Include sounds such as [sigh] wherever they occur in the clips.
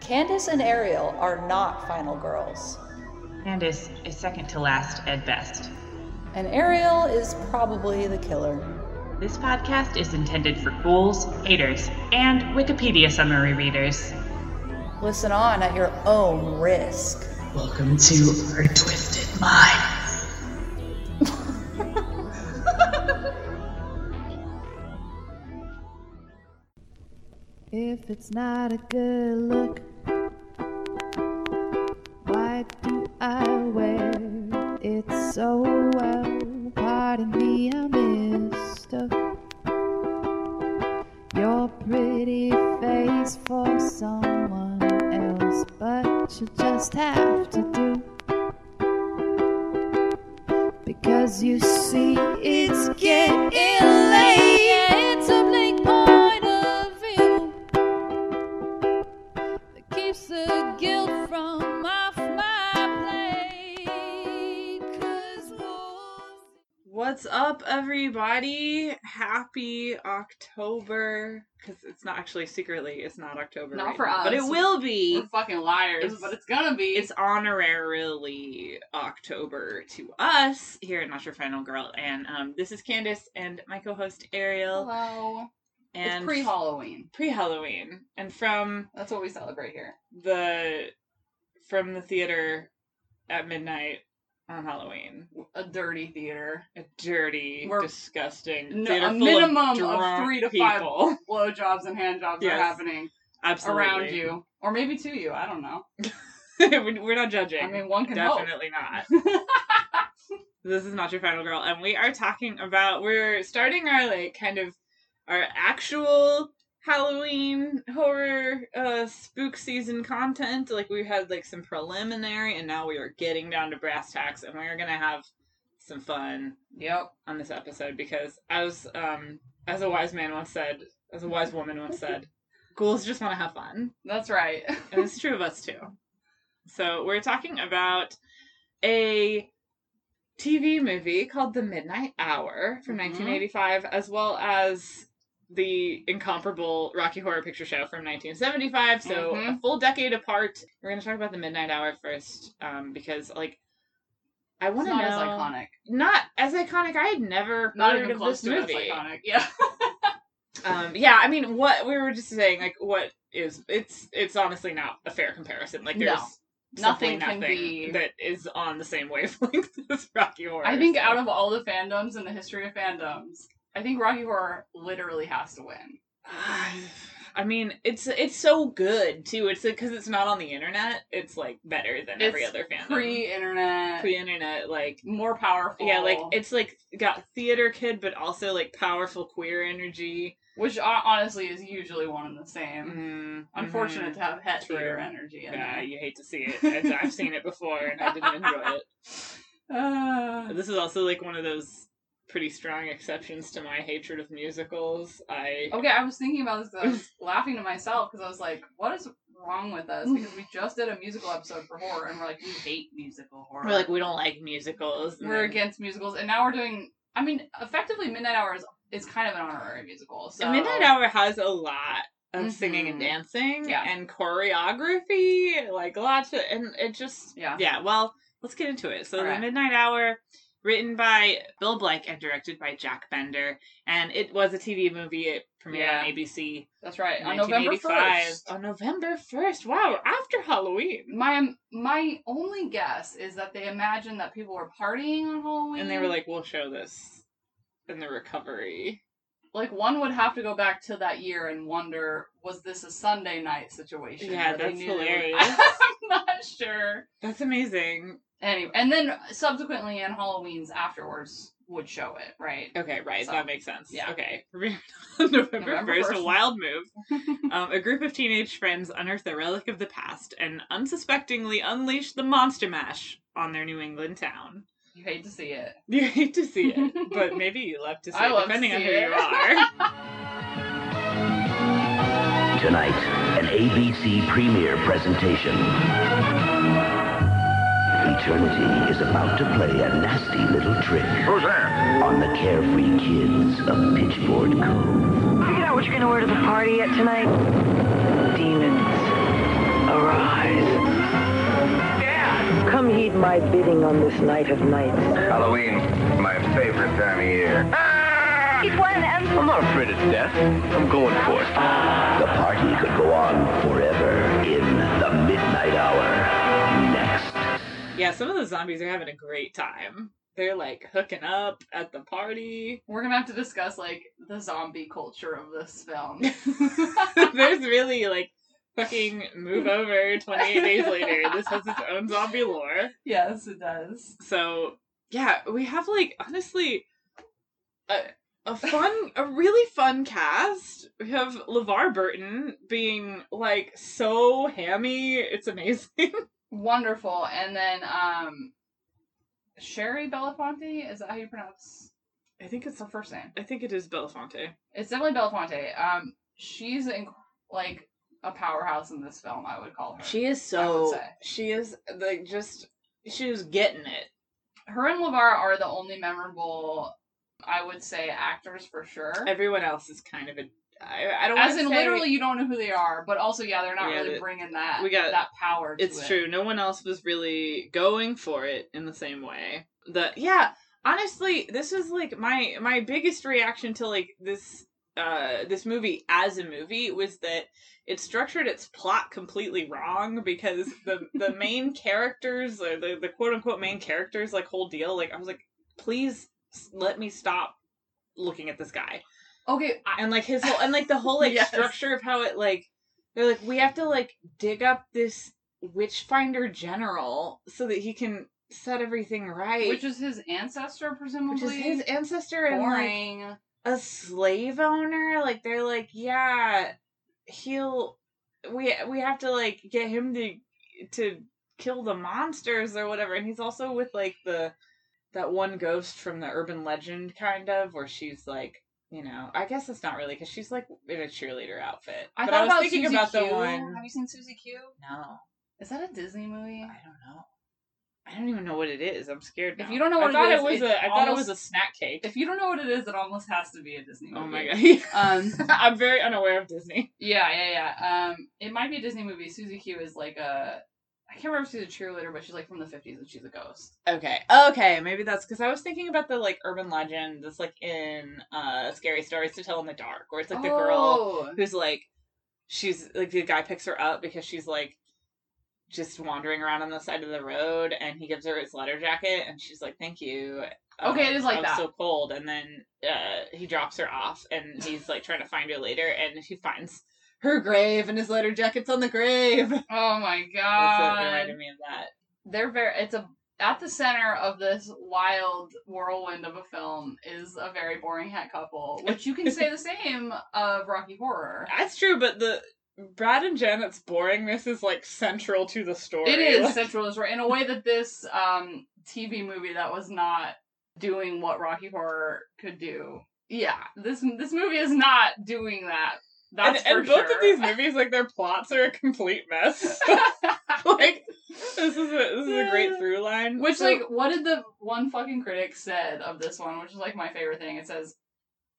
Candace and Ariel are not final girls, Candace is second to last at best. and Ariel is probably the killer. This podcast is intended for ghouls, haters, and Wikipedia summary readers. Listen on at your own risk. Welcome to our twisted minds. [laughs] If it's not a good look, October. Because it's not actually secretly, it's not October. Not right for now, But it will be. We're fucking liars, It's- but it's gonna be. It's honorarily October to us here at Not Your Final Girl. And um, this is Candace and my co host Ariel. hello. And it's pre Halloween. Pre Halloween. And from That's what we celebrate here. the from the theater at midnight on Halloween. A dirty theater. A dirty, We're- disgusting No, a minimum of, drunk three to five people. [laughs] blowjobs and hand jobs Yes. are happening Absolutely. around you, or maybe to you. I don't know. [laughs] We're we're not judging. I mean, one can Definitely not. [laughs] This is not your final girl, and we are talking about we're starting our like kind of our actual Halloween horror uh spook season content. Like we had like some preliminary, and now we are getting down to brass tacks, and we are gonna have some fun yep. on this episode because as um as a wise man once said, as a wise woman once [laughs] said, ghouls just want to have fun. That's right. and it's true of us too. So we're talking about a TV movie called The Midnight Hour from Mhm. 1985, as well as the incomparable Rocky Horror Picture Show from 1975. So a Mhm. full decade apart. We're going to talk about The Midnight Hour first, um, because like I want to know not as iconic. not as iconic. I had never Not heard even of close this to movie. as iconic. Yeah. [laughs] Um, yeah, I mean, what we were just saying, like, what is it's it's honestly not a fair comparison. Like, No. there's Nothing can be- that is on the same wavelength [laughs] as Rocky Horror. I think so- out of all the fandoms in the history of fandoms, I think Rocky Horror literally has to win. [sighs] I mean, it's it's so good too. It's because it's not on the internet. It's like better than every other fandom. Pre-internet, pre-internet, like more powerful. yeah, like it's like got theater kid, but also like powerful queer energy. which honestly is usually one and the same. Mm, Unfortunate mhm. to have het True. theater energy. In Yeah, there. you hate to see it. It's- I've seen it before and I didn't enjoy it. Uh, [laughs] This is also like one of those pretty strong exceptions to my hatred of musicals. I okay, I was thinking about this. I was [laughs] laughing to myself because I was like, "What is wrong with us?" [laughs] Because we just did a musical episode for horror, and we're like, "We hate musical horror. we're like we don't like musicals. we're then- against musicals." And now we're doing. I mean, effectively, Midnight Hour is, is kind of an honorary musical. So And Midnight Hour has a lot of mm-hmm. singing and dancing Yeah. and choreography, like lots of, and it just Yeah. yeah. Well, let's get into it. So the. Midnight Hour, written by Bill Blake and directed by Jack Bender, and it was a TV movie. It premiered Yeah. on ABC That's right. On November first. On November first. Wow, after Halloween. My my only guess is that they imagined that people were partying on Halloween, And they were like, "We'll show this in the recovery." like one would have to go back to that year and wonder, was this a Sunday night situation? Yeah, that's hilarious. [laughs] I'm not sure. That's amazing. Anyway, and then subsequently in Halloween's afterwards would show it, right? Okay, right. So, that makes sense. yeah. Okay. [laughs] November, November 1st, a wild move. [laughs] Um, a group of teenage friends unearth a relic of the past and unsuspectingly unleash the monster mash on their New England town. You hate to see it. [laughs] You hate to see it, but maybe you love to see I it, love to depending on who it. you are. Tonight, an ABC premiere presentation. Eternity is about to play a nasty little trick. Who's there? On the carefree kids of Pitchford Cove. Figure out what you're going to wear to the party yet tonight? Demons, arise. Dad! Come heed my bidding on this night of nights. Halloween, my favorite time of year. Ah! I'm not afraid of death. I'm going for it. The party could go on for Yeah, some of the zombies are having a great time. They're like hooking up at the party. We're gonna have to discuss like the zombie culture of this film. [laughs] [laughs] There's really like fucking move over 28 days later. This has its own zombie lore. yes, it does. So yeah, we have like honestly a a fun, a really fun cast. We have LeVar Burton being like so hammy. It's amazing. [laughs] Wonderful. And then um Shari Belafonte, is that how you pronounce I think it's her first name? I think it is Belafonte. It's definitely Belafonte. Um she's in, like a powerhouse in this film, I would call her. She is so she is like just she was getting it. Her and LeVar are the only memorable I would say actors for sure. Everyone else is kind of a I, I don't As in, say- literally, you don't know who they are, but also, yeah, they're not Yeah, really bringing that we got- that power. To It's it. true. No one else was really going for it in the same way. The yeah, honestly, this is like my my biggest reaction to like this uh this movie as a movie was that it structured its plot completely wrong because the the [laughs] main characters or the the quote unquote main characters like whole deal like I was like please let me stop looking at this guy Okay, I, and like his whole and like the whole [laughs] like Yes. structure of how it like they're like we have to like dig up this witchfinder general so that he can set everything right which is his ancestor, presumably. which is his ancestor and like a slave owner like they're like yeah he'll we we have to like get him to to kill the monsters or whatever and he's also with like the that one ghost from the urban legend kind of where she's like you know i guess it's not really because she's like in a cheerleader outfit I but thought i was about thinking Susie about Q. the one Have you seen Susie Q? no Is that a Disney movie? i don't know i don't even know what it is i'm scared If you don't know I what it thought is, it was it a i thought it was a snack cake If you don't know what it is, it almost has to be a Disney movie. oh my god [laughs] Um, i'm very unaware of disney yeah, yeah, yeah. Um, it might be a Disney movie. Susie Q is like a. I can't remember if she's a cheerleader, but she's like from the fifties and she's a ghost. Okay. Okay, maybe that's because I was thinking about the like urban legend that's like in uh scary stories to tell in the dark, where it's like the girl Oh. who's like she's like the guy picks her up because she's like just wandering around on the side of the road and he gives her his letter jacket and she's like, Thank you. Okay, it is like I'm that. so cold and then uh he drops her off and he's like trying to find her later and he finds her grave and his letter jacket's on the grave. [laughs] Oh my what god. reminded me of that. they're very it's a at the center of this wild whirlwind of a film is a very boring hat couple which you can say the [laughs] same of rocky horror That's true, but the Brad and Janet's boringness is like central to the story. it is Like, [laughs] central to the story in a way that this um tv movie that was not doing what rocky horror could do yeah this this movie is not doing that and, that's and for both sure. of these movies, like their plots are a complete mess. [laughs] [laughs] like this is a this is a great through line. Which, So- like, what did the one fucking critic said of this one, which is like my favorite thing? It says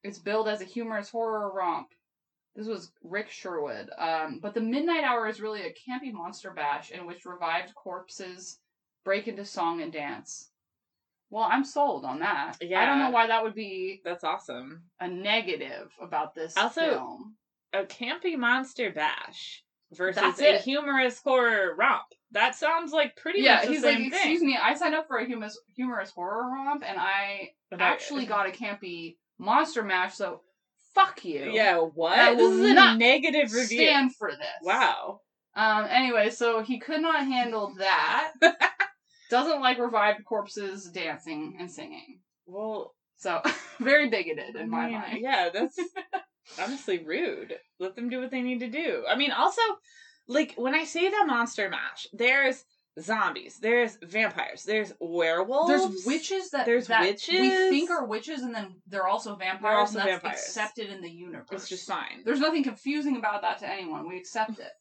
it's billed as a humorous horror romp. This was Rick Sherwood. Um, but the Midnight Hour is really a campy monster bash in which revived corpses break into song and dance. Well, I'm sold on that. Yeah. I don't know why that would be that's awesome. a negative about this Also, film. A campy monster bash versus That's a it. humorous horror romp. That sounds like pretty Yeah, much the he's like, same excuse me, I signed up for a humorous, humorous horror romp, and I But I- actually got a campy monster mash, so fuck you. Yeah, what? I this will is a not negative review. stand for this. Wow. Um. Anyway, so he could not handle that. [laughs] Doesn't like revived corpses dancing and singing. Well, So [laughs] very bigoted in I my mind. Yeah, that's [laughs] honestly rude. Let them do what they need to do. I mean, also, like when I say the monster mash, there's zombies, there's vampires, there's werewolves, There's witches that There's that witches. we think are witches, and then they're also vampires, also and that's vampires. accepted in the universe. It's just fine. There's nothing confusing about that to anyone. We accept it.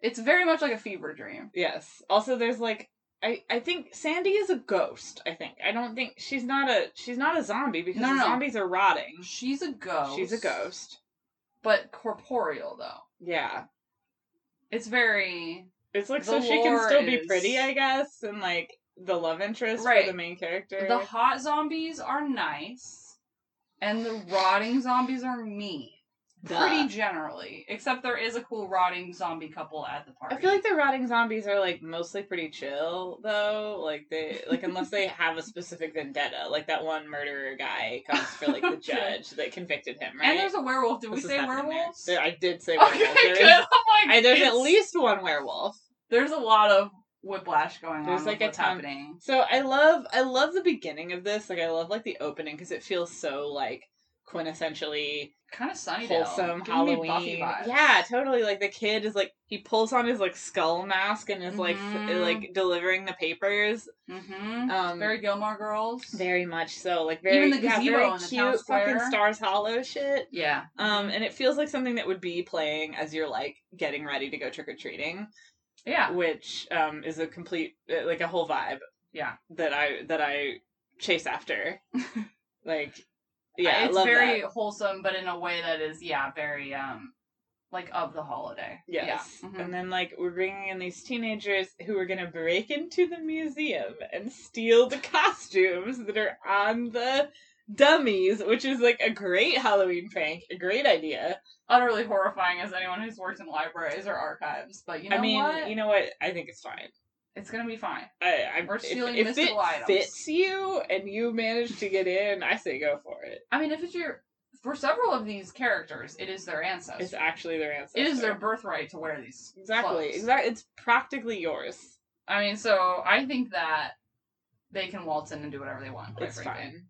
It's very much like a fever dream. Yes. Also, there's like. I, I think Sandy is a ghost. I think I don't think she's not a she's not a zombie because No, the no, zombies are rotting. She's a ghost. She's a ghost. but corporeal though. Yeah, It's very it's like so she can still be pretty, I guess, and like the love interest Right. for the main character. The hot zombies are nice, and the rotting zombies are mean. Pretty generally, except there is a cool rotting zombie couple at the party. I feel like the rotting zombies are like mostly pretty chill though. Like they like unless they have a specific vendetta, like that one murderer guy comes for like the [laughs] judge that convicted him, right? and there's a werewolf. Did we This is say there. werewolves? There- I did say Okay, werewolf. There good. is- [laughs] oh I'm like, I, there's at least one werewolf. There's a lot of whiplash going There's on. like with a ton- happening. So I love I love the beginning of this. Like I love like the opening because it feels so like quintessentially Kind of sunny wholesome Halloween. Yeah, totally. Like the kid is like he pulls on his like skull mask and is like f- Mhm. like delivering the papers. Mm-hmm. Um, Very Gilmore Girls. very much so. Like very Even the yeah, gazebo in the cute fucking. Stars Hollow shit. Yeah. Um, and it feels like something that would be playing as you're like getting ready to go trick or treating, Yeah. which um is a complete uh, like a whole vibe Yeah. that I that I chase after. [laughs] like, yeah, it's very that. wholesome, but in a way that is yeah, very um, like of the holiday. Yes. Yeah. Mhm. And then like we're bringing in these teenagers who are gonna break into the museum and steal the costumes that are on the dummies, which is like a great Halloween prank, a great idea. Utterly horrifying as anyone who's worked in libraries or archives, but you know I mean, what? you know what? I think it's fine. It's gonna be fine. I, I We're if, stealing if it mystical items. fits you and you manage to get in, I say go for it. I mean, if it's your for several of these characters, it is their ancestor. It's actually their ancestor. it is their birthright to wear these. exactly exactly. It's practically yours. I mean, so I think that they can waltz in and do whatever they want. It's frankly. fine.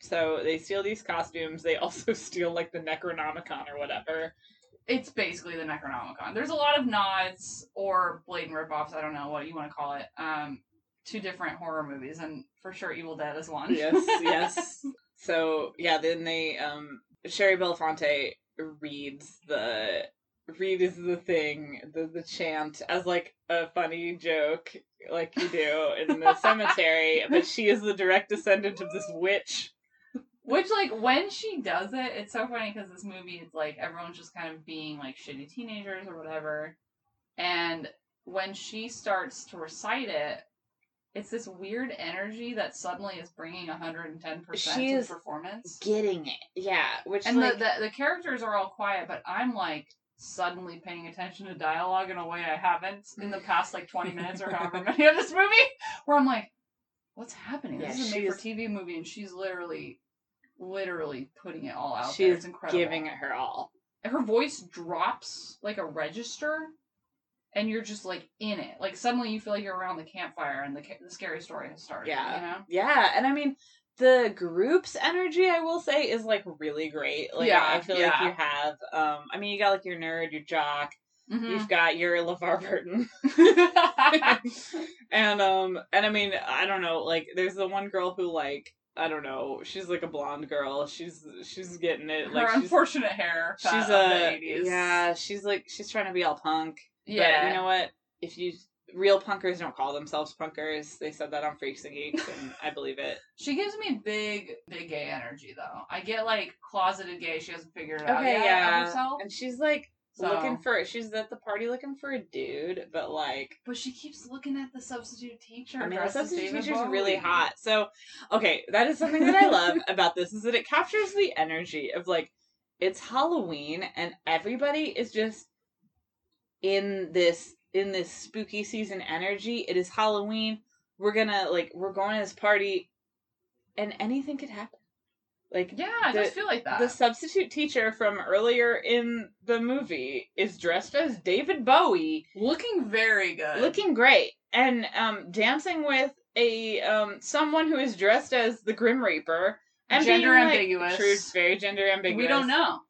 So they steal these costumes. They also [laughs] steal like the Necronomicon or whatever. It's basically the Necronomicon. There's a lot of nods or blatant ripoffs. I don't know what you want to call it. Um, to different horror movies, and for sure, Evil Dead is one. Yes, [laughs] yes. So yeah, then they um Shari Belafonte reads the read is the thing, the the chant as like a funny joke, like you do in the [laughs] cemetery, but she is the direct descendant of this witch. Which, like, when she does it, it's so funny because this movie is like everyone's just kind of being like shitty teenagers or whatever. And when she starts to recite it, it's this weird energy that suddenly is bringing 110% She to the performance. Getting it. Yeah. Which And like the, the, the characters are all quiet, but I'm like suddenly paying attention to dialogue in a way I haven't in the past like 20 [laughs] minutes or however many of this movie, where I'm like, what's happening? Yeah, this is a made for TV movie, and she's literally, literally putting it all out she there. It's incredible. giving it her all. Her voice drops like a register, and you're just like in it. Like suddenly you feel like you're around the campfire, and the, ca- the scary story has started. Yeah. You know? Yeah, and I mean the group's energy, I will say, is like really great. Like Yeah, I feel yeah. like you have um I mean you got like your nerd, your jock, Mhm. you've got your LeVar Burton. [laughs] [laughs] and um and I mean, I don't know, like there's the one girl who like I don't know, she's like a blonde girl. She's she's getting it. Like Her she's unfortunate hair. she's a the 80s. yeah, she's like she's trying to be all punk. Yeah. But you know what? If you real punkers don't call themselves punkers, they said that on Freaks and Geeks, and [laughs] I believe it. She gives me big, big gay energy though. I get like closeted gay. She hasn't figured it out Okay, yet of yeah. herself. And she's like So- looking for she's at the party looking for a dude, but like But she keeps looking at the substitute teacher. I mean the substitute teacher's really hot. So okay, that is something that I love [laughs] about this is that it captures the energy of like it's Halloween and everybody is just in this in this spooky season energy. It is Halloween. We're gonna like we're going to this party and anything could happen. Like Yeah, I the- just feel like that. The substitute teacher from earlier in the movie is dressed as David Bowie, looking very good. looking great, and um, dancing with a um, someone who is dressed as the Grim Reaper. And Gender being, like- ambiguous. True, very gender ambiguous. we don't know.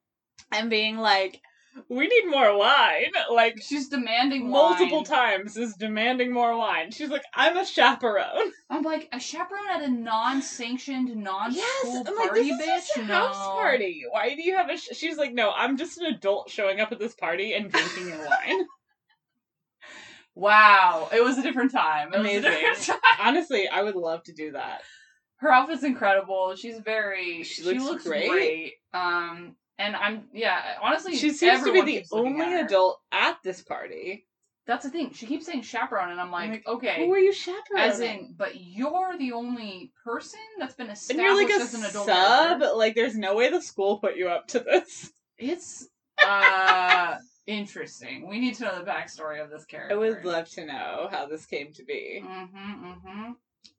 And being like, we need more wine. Like She's demanding multiple wine. times is demanding more wine. She's like, I'm a chaperone. I'm like a chaperone at a non-sanctioned, non-school Yes, I'm like, party, this bitch. just a no. house party. Why do you have a? Sh-? She's like, no, I'm just an adult showing up at this party and drinking your wine. [laughs] Wow, it was a different time. It was a Amazing. different [laughs] time. Honestly, I would love to do that. Her outfit's incredible. She's very. She She looks looks, great. great. Um, and I'm yeah. Honestly, She seems to be the only adult at this party. That's the thing. She keeps saying chaperone, and I'm like, Like, okay, Who are you chaperoning? as in, but you're the only person that's been and established you're like a as an adult. sub. character. Like, there's no way the school put you up to this. It's uh [laughs] interesting. We need to know the backstory of this character. I would love to know how this came to be. Mm-hmm. Mm-hmm.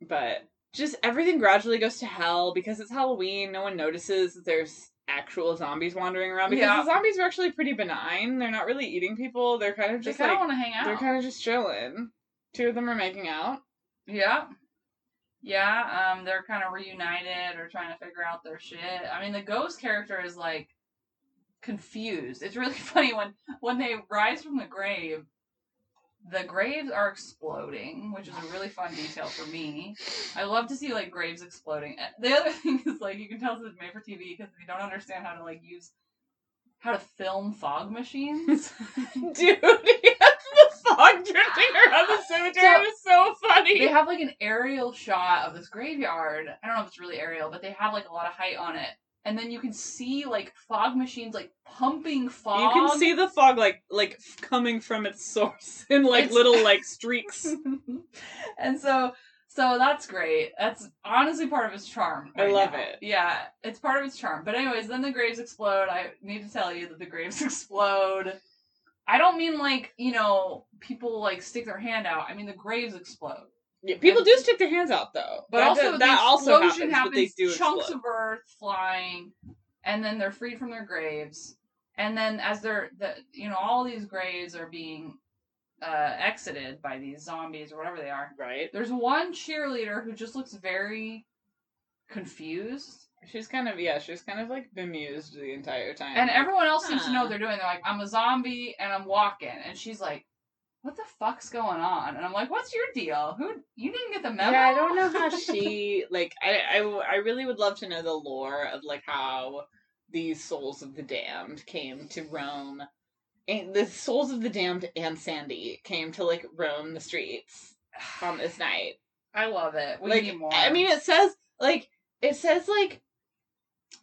but just everything gradually goes to hell because it's Halloween. No one notices that there's actual zombies wandering around because Yeah. the zombies are actually pretty benign. They're not really eating people. They're kind of just They kind of like want to hang out. they're kind of just chilling. Two of them are making out. Yeah. Yeah, um, they're kind of reunited or trying to figure out their shit. I mean, the ghost character is like confused. It's really [laughs] funny when when they rise from the grave, the graves are exploding, which is a really fun detail for me. I love to see like graves exploding. Uh, The other [laughs] thing is like you can tell this is made for TV because they don't understand how to like use how to film fog machines. [laughs] [laughs] Dude, the fog drifting around the cemetery was so funny. they have like an aerial shot of this graveyard. I don't know if it's really aerial, but they have like a lot of height on it. And then you can see like fog machines like pumping fog. you can see the fog like like coming from its source [laughs] in like It's- little [laughs] like streaks. [laughs] and so so that's great. That's honestly part of its charm. I love now. it. Yeah, it's part of its charm. But anyways, then the graves explode. I need to tell you that the graves explode. I don't mean like, you know, people like stick their hand out. I mean the graves explode. Yeah, people do stick their hands out though. But That also do- the that also happens, but they do chunks explode. of earth flying, and then they're freed from their graves. And then as they're the you know all these graves are being uh, exited by these zombies or whatever they are. Right. There's one cheerleader who just looks very confused, She's kind of yeah, she's kind of like bemused the entire time. and everyone else seems to know what they're doing. They're like, "I'm a zombie and I'm walking," and she's like. What the fuck's going on? And I'm like, "What's your deal? Who you didn't get the memo?" Yeah, I don't know how [laughs] she like. I, I I really would love to know the lore of like how these souls of the damned came to roam. And the souls of the damned and Sandy came to like roam the streets on this [sighs] night. I love it. We like need more. I mean, it says like it says like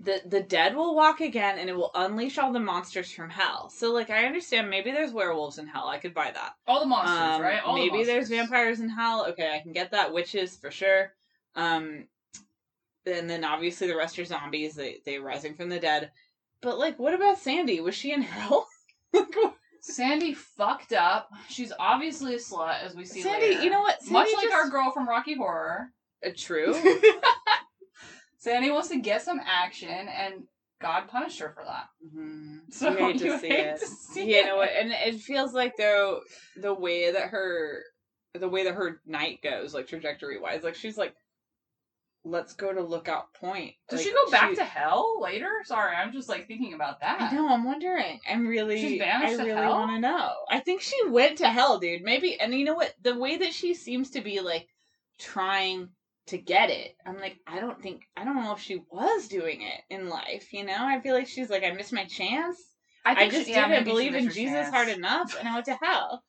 the the dead will walk again, and it will unleash all the monsters from hell. So like, I understand maybe there's werewolves in hell. I could buy that. all the monsters, Um, right? All the maybe there's vampires in hell. Okay, I can get that. Witches for sure. Um, and then obviously the rest are zombies. They they rising from the dead. But like, what about Sandy? Was she in hell? [laughs] Sandy fucked up. She's obviously a slut, as we see Sandy, later. you know what? Much like just- our girl from Rocky Horror, Uh, true. [laughs] Sandy wants to get some action, and God punished her for that. Mhm. So you hate to [laughs] you see hate it. to see you know it. what? And it feels like though the way that her the way that her night goes, like trajectory wise, like she's like, let's go to Lookout Point. Does Like, she go back to hell later? Sorry, I'm just like thinking about that. I know. I'm wondering. I'm really. She's I to really want to know. I think she went to hell, dude. Maybe. And you know what? The way that she seems to be like trying to get it, I'm like, I don't think. I don't know if she was doing it in life. You know, I feel like she's like, I missed my chance. I, think just she- yeah, didn't believe in Jesus chance. hard enough, and I went to hell.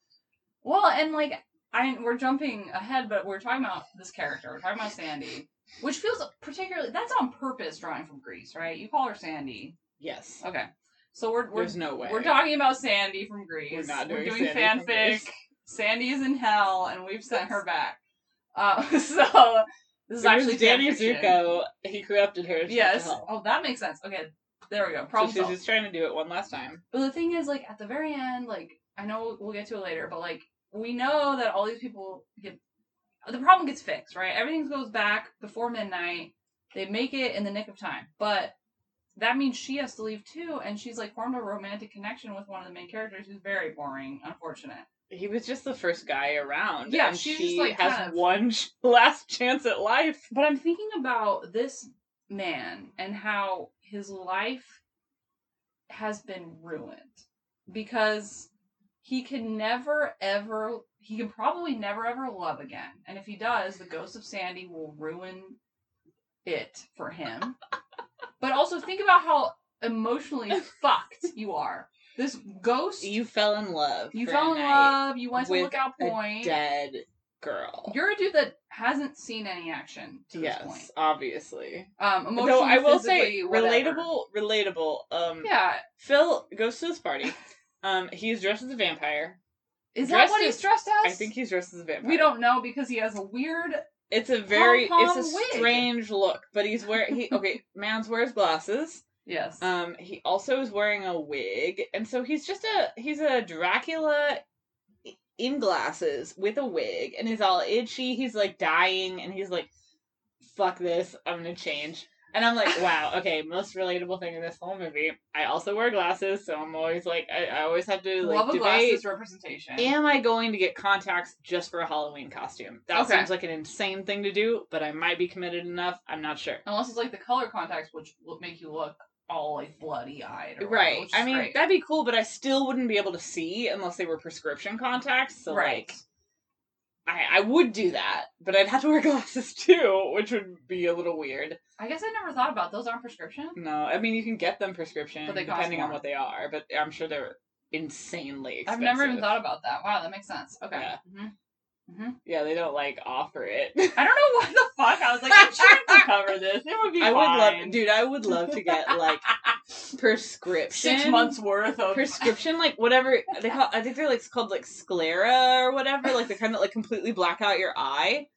Well, and like I we're jumping ahead, but we're talking about this character. We're talking about Sandy, which feels particularly that's on purpose drawing from Grease, right? You call her Sandy. Yes. Okay. So we're we're There's no way. we're talking about Sandy from Grease. We're not We're doing doing Sandy fanfic. Sandy is in hell, and we've sent her back. Uh, [laughs] so this is It actually Danny. Zuko. He corrupted her. she went to Yes. Oh, that makes sense. Okay, there we go. So she's solved. just trying to do it one last time. But the thing is, like, at the very end, like, I know we'll get to it later, but, like, we know that all these people get. The problem gets fixed, right? Everything goes back before midnight. They make it in the nick of time. But that means she has to leave too, and she's, like, formed a romantic connection with one of the main characters who's very boring, unfortunate. He was just the first guy around. Yeah, and she like, has kind of- one sh- [laughs] last chance at life. But I'm thinking about this man and how his life has been ruined because he can never ever he can probably never ever love again. And if he does, the ghost of Sandy will ruin it for him. [laughs] but also think about how emotionally fucked you are. This ghost You fell in love. you fell in love, you went to Lookout a Point. dead girl. You're a dude that hasn't seen any action to yes, this point. obviously. Um, emotionally, Though I will say, whatever. relatable, relatable. Um, Yeah, Phil goes to this party. [laughs] Um, he's dressed as a vampire. Is that what he's dressed as? I think he's dressed as a vampire. we don't know because he has a weird. It's a very it's a wig. strange look, but he's wearing he [laughs] okay. Mans wears glasses. Yes. Um, he also is wearing a wig, and so he's just a he's a Dracula in glasses with a wig, and he's all itchy. He's like dying, and he's like, "Fuck this, I'm gonna change." And I'm like, [laughs] "Wow, okay, most relatable thing in this whole movie." I also wear glasses, so I'm always like, I, I always have to like Love a debate. glasses representation. Am I going to get contacts just for a Halloween costume? That Okay. seems like an insane thing to do, but I might be committed enough. I'm not sure. Unless it's like the color contacts, which will make you look all like bloody eyed. Right. Which I mean, great. that'd be cool, but I still wouldn't be able to see unless they were prescription contacts. So, right. like, I, I would do that, but I'd have to wear [laughs] glasses too, which would be a little weird. I guess I never thought about those aren't prescription. No, I mean, you can get them prescription depending on what they are, but I'm sure they're insanely expensive. I've never even thought about that. Wow, that makes sense. Okay. Yeah. Mm-hmm. Hmm Yeah, they don't, like, offer it. I don't know what the fuck. I was like, insurance will [laughs] cover this. It would be I would love, dude. I would love to get like [laughs] prescription Six months worth of prescription, like whatever they call. I think they're like called like sclera or whatever, like the kind that like completely black out your eye.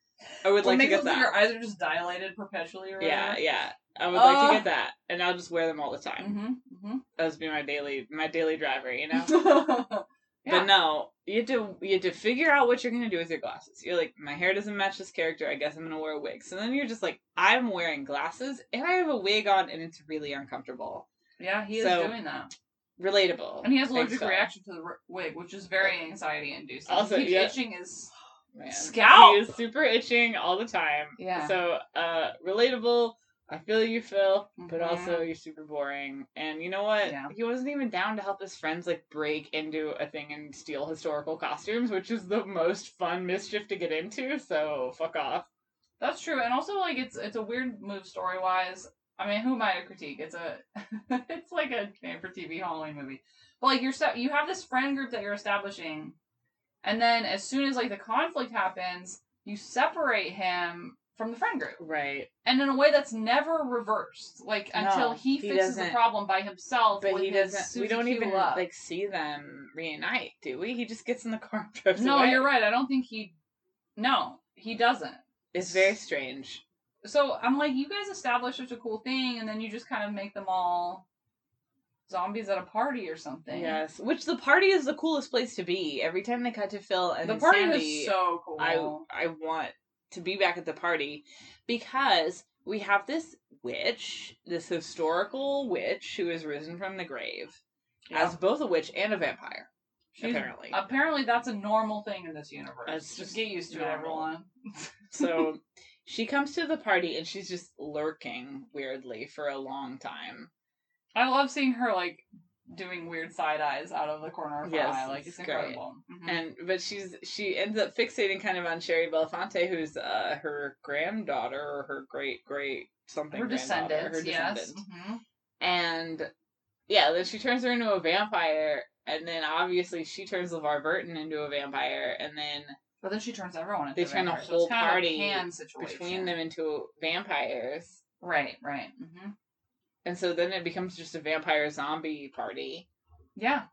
I would Or like to get that. Your eyes are just dilated perpetually. Or Yeah, whatever. yeah. I would like Uh, to get that, and I'll just wear them all the time. Mm-hmm. That would be my daily, my daily driver, you know. Mm-hmm. [laughs] yeah. But no, you have to you have to figure out what you're gonna do with your glasses. You're like, my hair doesn't match this character. I guess I'm gonna wear a wig. So then you're just like, I'm wearing glasses and I have a wig on, and it's really uncomfortable. yeah, he is So, doing that, Relatable. and he has allergic reaction to the r- wig, which is very anxiety inducing. Also, he yeah. itching his. Man. Scalp! He is super itching all the time. Yeah. So, uh, relatable. I feel you, Phil, but Mhm. also you're super boring. And you know what? Yeah. He wasn't even down to help his friends like break into a thing and steal historical costumes, which is the most fun mischief to get into. So fuck off. That's true, and also like it's it's a weird move story wise. I mean, who am I to critique? It's a [laughs] it's like a made for TV Halloween movie. But like you're sta- you have this friend group that you're establishing, and then as soon as like the conflict happens, you separate him from the friend group, Right. and in a way that's never reversed. Like until he he fixes the problem by himself. But he doesn't. We don't even love. like see them reunite, do we? He just gets in the car and drives away. No, away. you're right. I don't think he. No, he doesn't. It's very strange. So I'm like, you guys established such a cool thing, and then you just kind of make them all zombies at a party or something. Yes, which the party is the coolest place to be. Every time they cut to Phil and the party Sandy, is so cool. I I want to be back at the party because we have this witch, this historical witch who has risen from the grave as both a witch and a vampire. She's- apparently. Apparently, that's a normal thing in this universe. That's just, just get used to normal. it, everyone. [laughs] So [laughs] she comes to the party and she's just lurking weirdly for a long time. I love seeing her like doing weird side eyes out of the corner of her Yes, eye. Like it's it's incredible. Mhm. And but she's she ends up fixating kind of on Shari Belafonte, who's uh her granddaughter or her great great something her descendants, her yes. descendant. Mhm. And yeah, then she turns her into a vampire, and then obviously she turns LeVar Burton into a vampire, and then But then she turns everyone into they turn the so whole of party between them into vampires. Right, right. hmm And so then it becomes just a vampire zombie party, Yeah,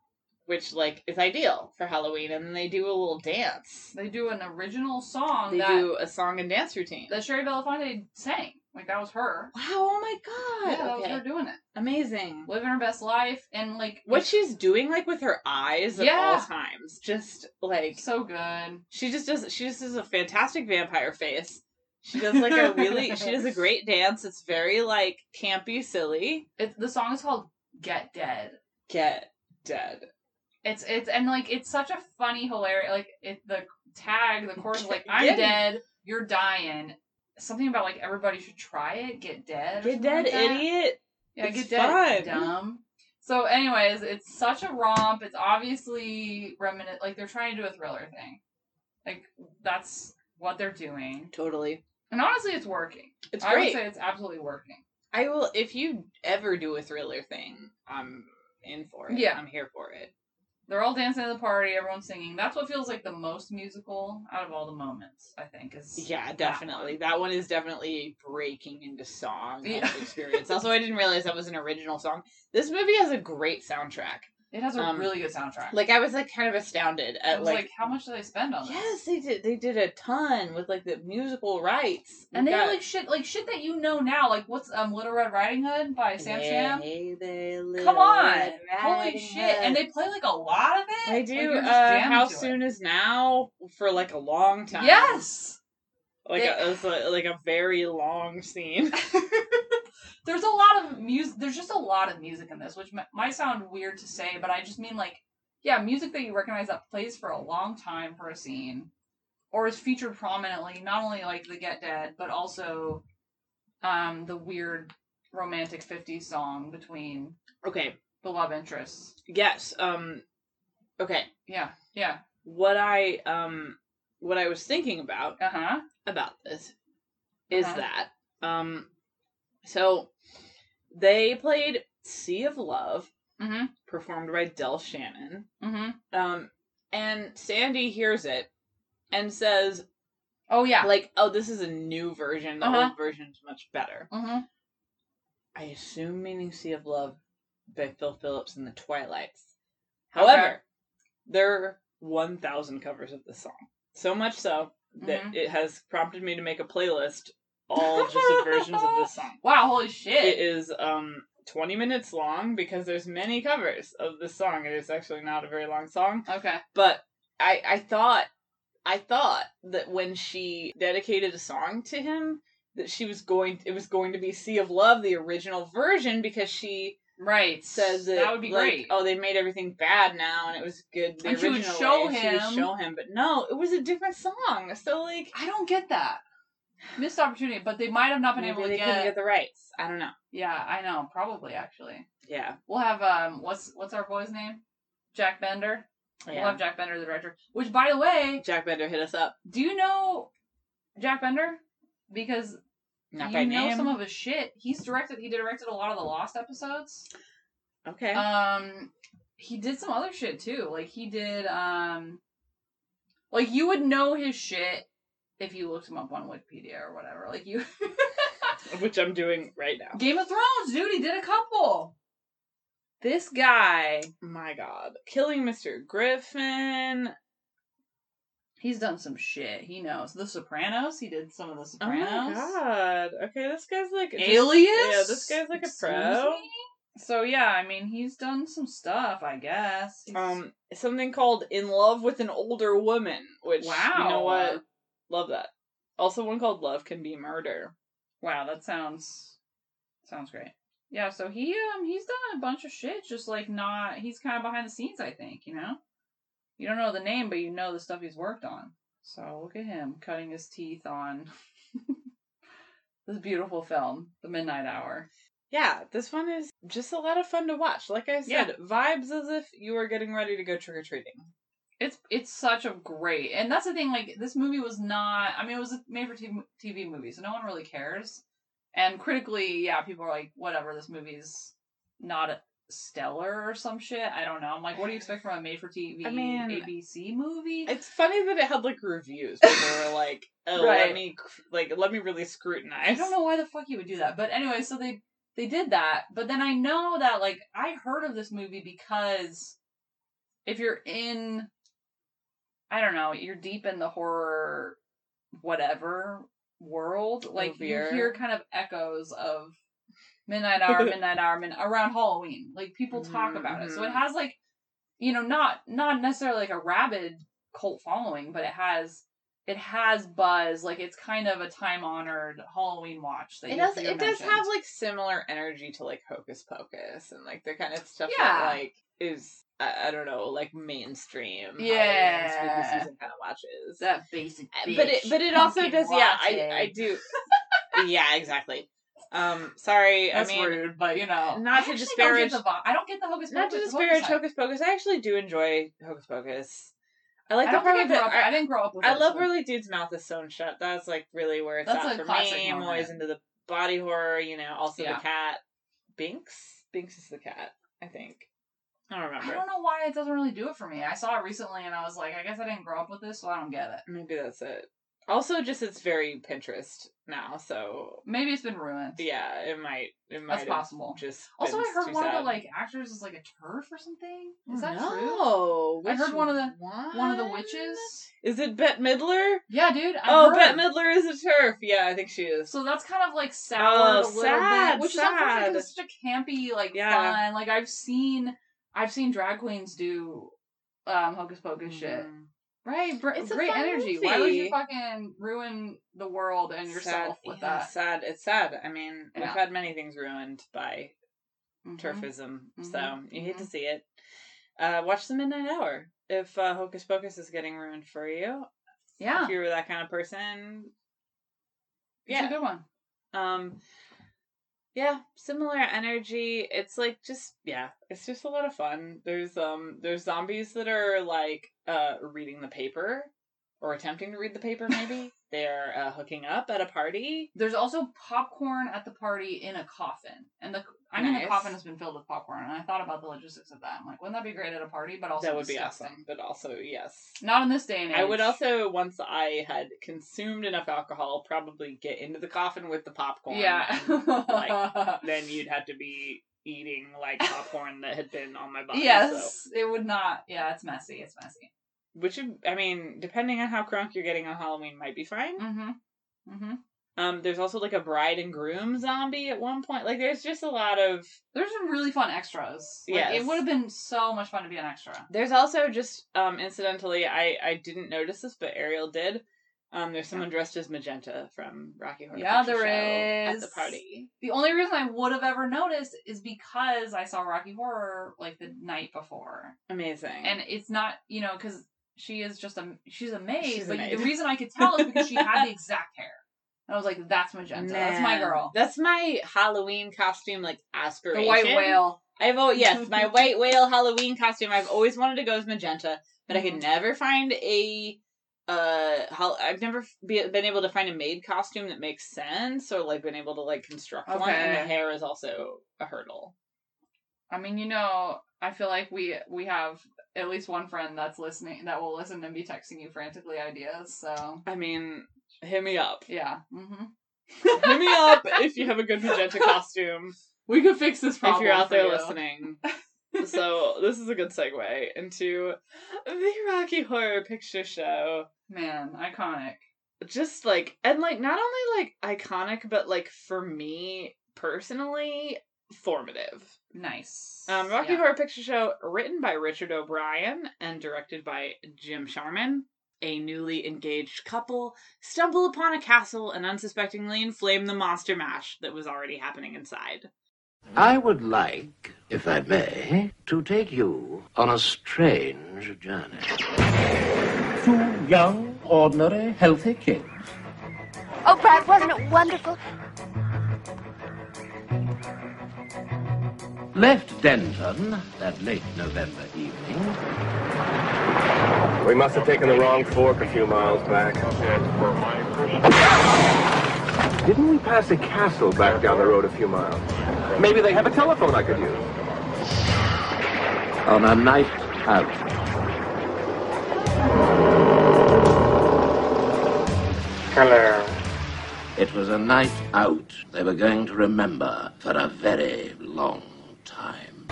which like is ideal for Halloween. And then they do a little dance. they do an original song They that do a song and dance routine. that Shari Belafonte sang. Like that was her. Wow! Oh my god! Yeah, that was her doing it, Amazing. living her best life, and like What she's doing, like with her eyes at Yeah. all times, just like so good. she just does. She just does a fantastic vampire face. She does like a [laughs] really. she does a great dance. It's very like campy, silly. It, the song is called "Get Dead." Get dead. It's it's and like it's such a funny, hilarious. Like it the tag, the chorus is like [laughs] "I'm Get- dead, you're dying." Something about like everybody should try it. Get dead. Get dead, like that. idiot. Yeah, It's get dead. fun. Dumb. So, anyways, it's such a romp. It's obviously reminiscent. Like they're trying to do a thriller thing. Like that's what they're doing. Totally. And honestly, it's working. It's I would great. say it's absolutely working. I will if you ever do a thriller thing. I'm in for it. Yeah. I'm here for it. They're all dancing at the party. Everyone's singing. That's what feels like the most musical out of all the moments. I think is Yeah, that definitely. one. That one is definitely breaking into song Yeah. experience. also, I didn't realize that was an original song. This movie has a great soundtrack. It has a Um, really good soundtrack. Like I was like kind of astounded it at was like, like, how much did they spend on this? yes they did they did a ton with like the musical rights And they We've got- like shit, like shit that you know now. Like what's um Little Red Riding Hood by Sam Yeah, Sham? hey there, Come on, holy shit! Hood. And they play like a lot of it. They do. you're uh, how soon is now for like a long time? Yes. Like They- a, a, like a very long scene. [laughs] [laughs] There's a lot of music. There's just a lot of music in this, which m- might sound weird to say, but I just mean like, yeah, music that you recognize that plays for a long time for a scene, or is featured prominently. Not only like the Get Dead, but also, um, the weird romantic '50s song between okay. the love interests. Yes. Um. Okay. Yeah, yeah. What I um what I was thinking about Uh huh. About this is Uh-huh. that um so they played Sea of Love Mhm. performed by Del Shannon. Mhm. Um and Sandy hears it and says Oh yeah. like oh this is a new version the Uh-huh. old version's much better. Mhm. I assume meaning Sea of Love by Phil Phillips and the Twilights. However, there are 1,000 covers of this song. So much so that Mhm. it has prompted me to make a playlist all just of versions of this [laughs] song. Wow. Holy shit. It is um 20 minutes long because there's many covers of this song. It is actually not a very long song, okay. but I I thought I thought that when she dedicated a song to him that she was going it was going to be Sea of Love the original version because she Right. says that, that would be like, great. Oh, they made everything bad now, and it was good the And she would show way. She would him. show him, but no, it was a different song. So like, I don't get that. Missed opportunity, but they might have not been able to get. get the rights. I don't know. Yeah, I know. Probably actually. Yeah, We'll have um. What's what's our boy's name? Jack Bender. We'll have Jack Bender, the director. Which, by the way, Jack Bender hit us up. do you know Jack Bender? Because Not you by know name. some of his shit. He's directed. He directed a lot of the Lost episodes. okay. Um, he did some other shit too. Like he did um, like you would know his shit if you looked him up on Wikipedia or whatever. Like you. [laughs] Which I'm doing right now. Game of Thrones, dude. He did a couple. This guy, My God, killing Mr. Griffin. He's done some shit. He knows The Sopranos. He did some of The Sopranos. Oh my God. Okay, this guy's like just- Alias. Yeah, this guy's like a pro. me? So yeah, I mean, he's done some stuff. I guess. He's- Um, something called "In Love with an Older Woman," which wow, you know what, love that. Also, one called "Love Can Be Murder." wow, that sounds sounds great. Yeah, so he um he's done a bunch of shit. Just like not, he's kind of behind the scenes. I think you know. You don't know the name, but you know the stuff he's worked on. So look at him cutting his teeth on [laughs] this beautiful film, The Midnight Hour. Yeah, this one is just a lot of fun to watch. Like I said, vibes as if you were getting ready to go trick or treating. It's it's such a great, and that's the thing. Like this movie was not. I mean, it was a made for TV, movie, so no one really cares. And critically, yeah, people are like, whatever. This movie's not stellar or some shit. I don't know. I'm like, what do you expect from a made for TV I mean, ABC movie? It's funny that it had like reviews. People were like, [laughs] "Oh, Right. let me like let me really scrutinize." I don't know why the fuck you would do that. But anyway, so they they did that. But then I know that like I heard of this movie because if you're in I don't know, you're deep in the horror whatever world, like you hear kind of echoes of [laughs] Midnight Hour, Midnight Hour, min- around Halloween. Like people talk Mhm, about it. So it mhm. has like you know, not not necessarily like a rabid cult following, but it has it has buzz. Like it's kind of a time honored Halloween watch. That It does. It does have like similar energy to like Hocus Pocus and like the kind of stuff Yeah. that like is I, I don't know like mainstream. Yeah. spooky season kind of watches. that basic. Uh, but it but it also does. Yeah, I. I do. [laughs] yeah, exactly. Um, sorry. That's I mean, rude, but you know, not I to actually disparage- Don't get the, vi- I don't get the hocus not pocus. to disparage hype. Hocus Pocus. I actually do enjoy Hocus Pocus. I like I the don't part think I grew the. up. I I, didn't grow up with. I love so- where the dude's mouth is sewn shut. That's like really where it's That's at for me. I'm always into the body horror. You know, also Yeah. the cat. Binx. Binx is the cat. I think. I don't remember. I don't know why it doesn't really do it for me. I saw it recently and I was like, I guess I didn't grow up with this, so I don't get it. Maybe that's it. Also, just it's very Pinterest now, so Maybe it's been ruined. yeah, it might. It might That's have possible. Just Also, been I heard too one of the sad. like actors is like a TERF or something. Is that true? no, I heard one of the- One of the witches. Is it Bette Midler? Yeah, dude. I oh, heard. Bette Midler is a TERF. Yeah, I think she is. So that's kind of like soured Oh, a little sad, bit, which is unfortunate sad. because it's such a campy, like Yeah. fun. Like I've seen, I've seen drag queens do um hocus pocus shit. Mhm. Right, Br- It's great energy. Why would you fucking ruin the world and yourself sad, with yeah, that? Sad. It's sad. I mean, we've had many things ruined by Mhm. TERFism, so Mhm, you hate to mhm. see it. Uh, watch the Midnight Hour if uh, Hocus Pocus is getting ruined for you. Yeah, If you were that kind of person, it's a yeah. good one. Um, yeah, similar energy. It's like just yeah, it's just a lot of fun. There's um there's zombies that are like uh reading the paper or attempting to read the paper. Maybe [laughs] they're uh, hooking up at a party. There's also popcorn at the party in a coffin, and the I mean Nice. the coffin has been filled with popcorn, and I thought about the logistics of that. I'm like, wouldn't that be great at a party? But also that would disgusting. be awesome. But also yes, Not in this day and age. I would also once I had consumed enough alcohol, probably get into the coffin with the popcorn. Yeah. and, like, [laughs] then you'd have to be eating like popcorn that had been on my body. so- yes, it would not. Yeah, it's messy. It's messy. Which I mean, depending on how crunk you're getting on Halloween, might be fine. Mm-hmm. Mm-hmm. Um, there's also like a bride and groom zombie at one point. Like, there's just a lot of. There's some really fun extras. Like, Yes. It would have been so much fun to be an extra. There's also just um, incidentally, I I didn't notice this, but Ariel did. Um, there's someone dressed as Magenta from Rocky Horror Yeah, Picture there Show at the party. The only reason I would have ever noticed is because I saw Rocky Horror like the night before, Amazing. and it's not you know because she is just a she's a maid, She's a but maid. the reason I could tell is because she had the [laughs] exact hair. And I was like, that's magenta. That's my girl. That's my Halloween costume, like aspiration. The white whale. I've always yes, my [laughs] white whale Halloween costume. I've always wanted to go as magenta, but I could Mhm. never find a uh I've never be, been able to find a maid costume that makes sense or like been able to like construct one and the hair is also a hurdle. I mean, you know, I feel like we we have at least one friend that's listening that will listen and be texting you frantically ideas. So I mean, hit me up. yeah, hmm hit me up if you have a good magenta [laughs] costume. we could fix this problem if you're out there you. listening. [laughs] so this is a good segue into the Rocky Horror Picture Show. Man, iconic. just like and like not only like iconic but like for me personally formative Nice. um rocky Yeah. horror picture show written by richard o'brien and directed by jim sharman a newly engaged couple stumble upon a castle and unsuspectingly inflame the monster mash that was already happening inside I would like, if I may, to take you on a strange journey. Two young, ordinary, healthy kids. Oh, Brad, wasn't it wonderful? Left Denton that late November evening. We must have taken the wrong fork a few miles back. Didn't we pass a castle back down the road a few miles? Maybe they have a telephone I could use. On a night out. Hello. It was a night out they were going to remember for a very long time.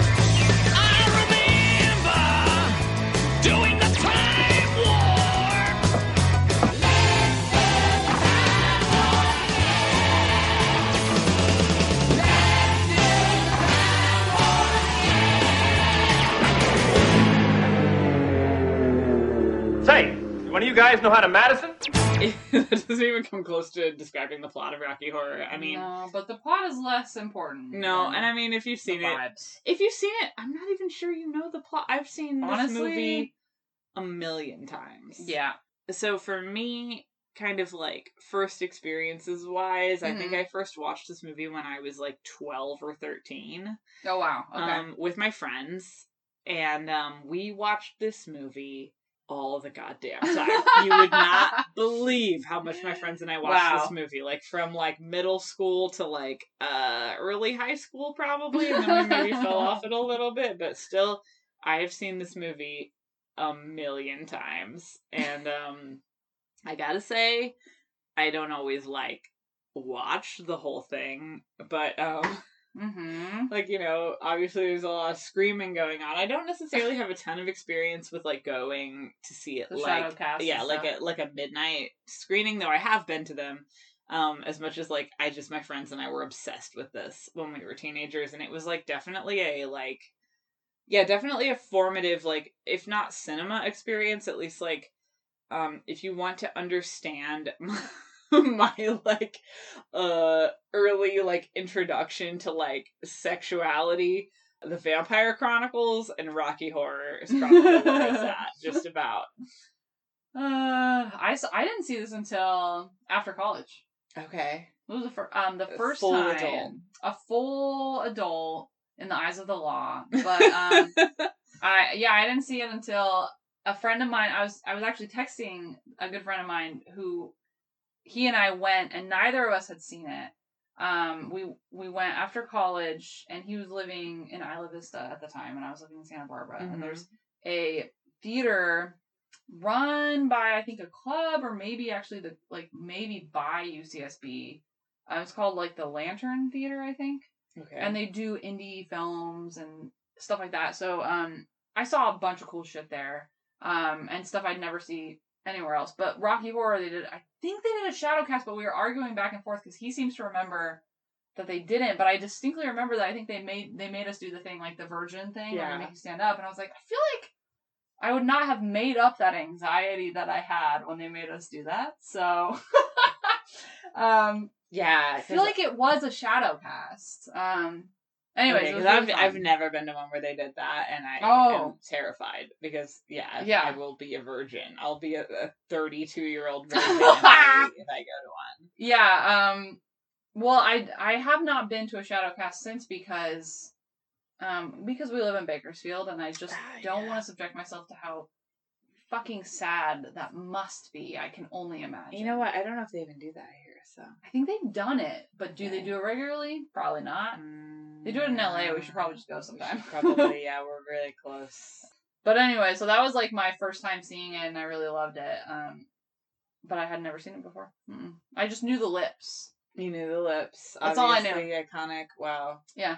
Say, do one of you guys know how to Madison? [laughs] that doesn't even come close to describing the plot of rocky horror i mean no, but the plot is less important. no and i mean if you've seen it. If you've seen it, I'm not even sure you know the plot. I've seen this movie a million times. Yeah. So for me, kind of like first experiences wise, I think Mhm. I first watched this movie when I was like 12 or 13 Oh wow. Okay. um, with my friends. And um, we watched this movie all the goddamn time. you would not [laughs] believe how much my friends and I watched Wow. this movie. Like from like middle school to like uh early high school [laughs] probably. And then we maybe fell off it a little bit, but still I have seen this movie a million times. And um I gotta say, I don't always like watch the whole thing, but um Mm-hmm. like you know obviously there's a lot of screaming going on i don't necessarily have a ton of experience with like going to see it The like yeah like a like a midnight screening though i have been to them um as much as like i just my friends and i were obsessed with this when we were teenagers and it was like definitely a like yeah definitely a formative like if not cinema experience at least like um if you want to understand [laughs] [laughs] my like uh early like introduction to like sexuality the vampire chronicles and rocky horror is [laughs] probably where it's at just about Uh, i i didn't see this until after college. okay What was the first um the first full time adult. a full adult in the eyes of the law. But um [laughs] I yeah, I didn't see it until a friend of mine I was I was actually texting a good friend of mine who he and I went and neither of us had seen it. Um we we went after college and he was living in Isla Vista at the time and I was living in Santa Barbara Mhm. and there's a theater run by I think a club or maybe actually the like maybe by UCSB. Uh, it's called like the Lantern Theater, I think, okay and they do indie films and stuff like that. So um, I saw a bunch of cool shit there, um, and stuff I'd never see anywhere else. But Rocky Horror, they did. I think they did a shadow cast, but we were arguing back and forth because he seems to remember that they didn't. But I distinctly remember that I think they made they made us do the thing like the Virgin thing, where Yeah. they make you stand up, and I was like, I feel like I would not have made up that anxiety that I had when they made us do that. So, [laughs] um, yeah I feel like it was a shadow cast. Um, anyways, was I've, really I've never been to one where they did that and i Oh. am terrified because yeah Yeah. i will be a virgin i'll be a 32 year old [laughs] virgin if, I, if i go to one Yeah. Um. Well, I I have not been to a shadow cast since because, um, because we live in Bakersfield, and I just Ah, don't yeah. want to subject myself to how fucking sad that must be. I can only imagine. you know what i don't know if they even do that here so I think they've done it, but do they do it regularly? Probably not. They do it in LA. We should probably just go sometime. probably [laughs] yeah we're really close But anyway, so that was like my first time seeing it, and I really loved it. Um, but I had never seen it before. Mm-mm. I just knew the lips. you knew the lips That's all I knew. iconic wow Yeah,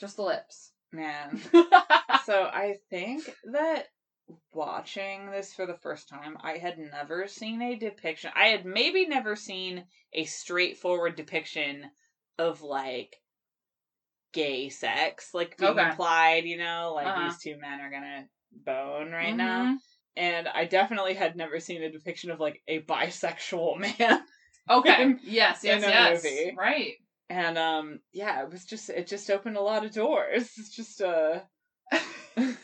just the lips. man [laughs] so I think that watching this for the first time, I had never seen a depiction. I had maybe never seen a straightforward depiction of like gay sex, like being Okay. implied, you know, like Uh-huh. these two men are gonna bone right now. Mhm. And I definitely had never seen a depiction of like a bisexual [laughs] man. Okay. in- yes. Yes. in a yes. movie. Right. And um yeah, it was just it just opened a lot of doors. [laughs] It's just uh [laughs]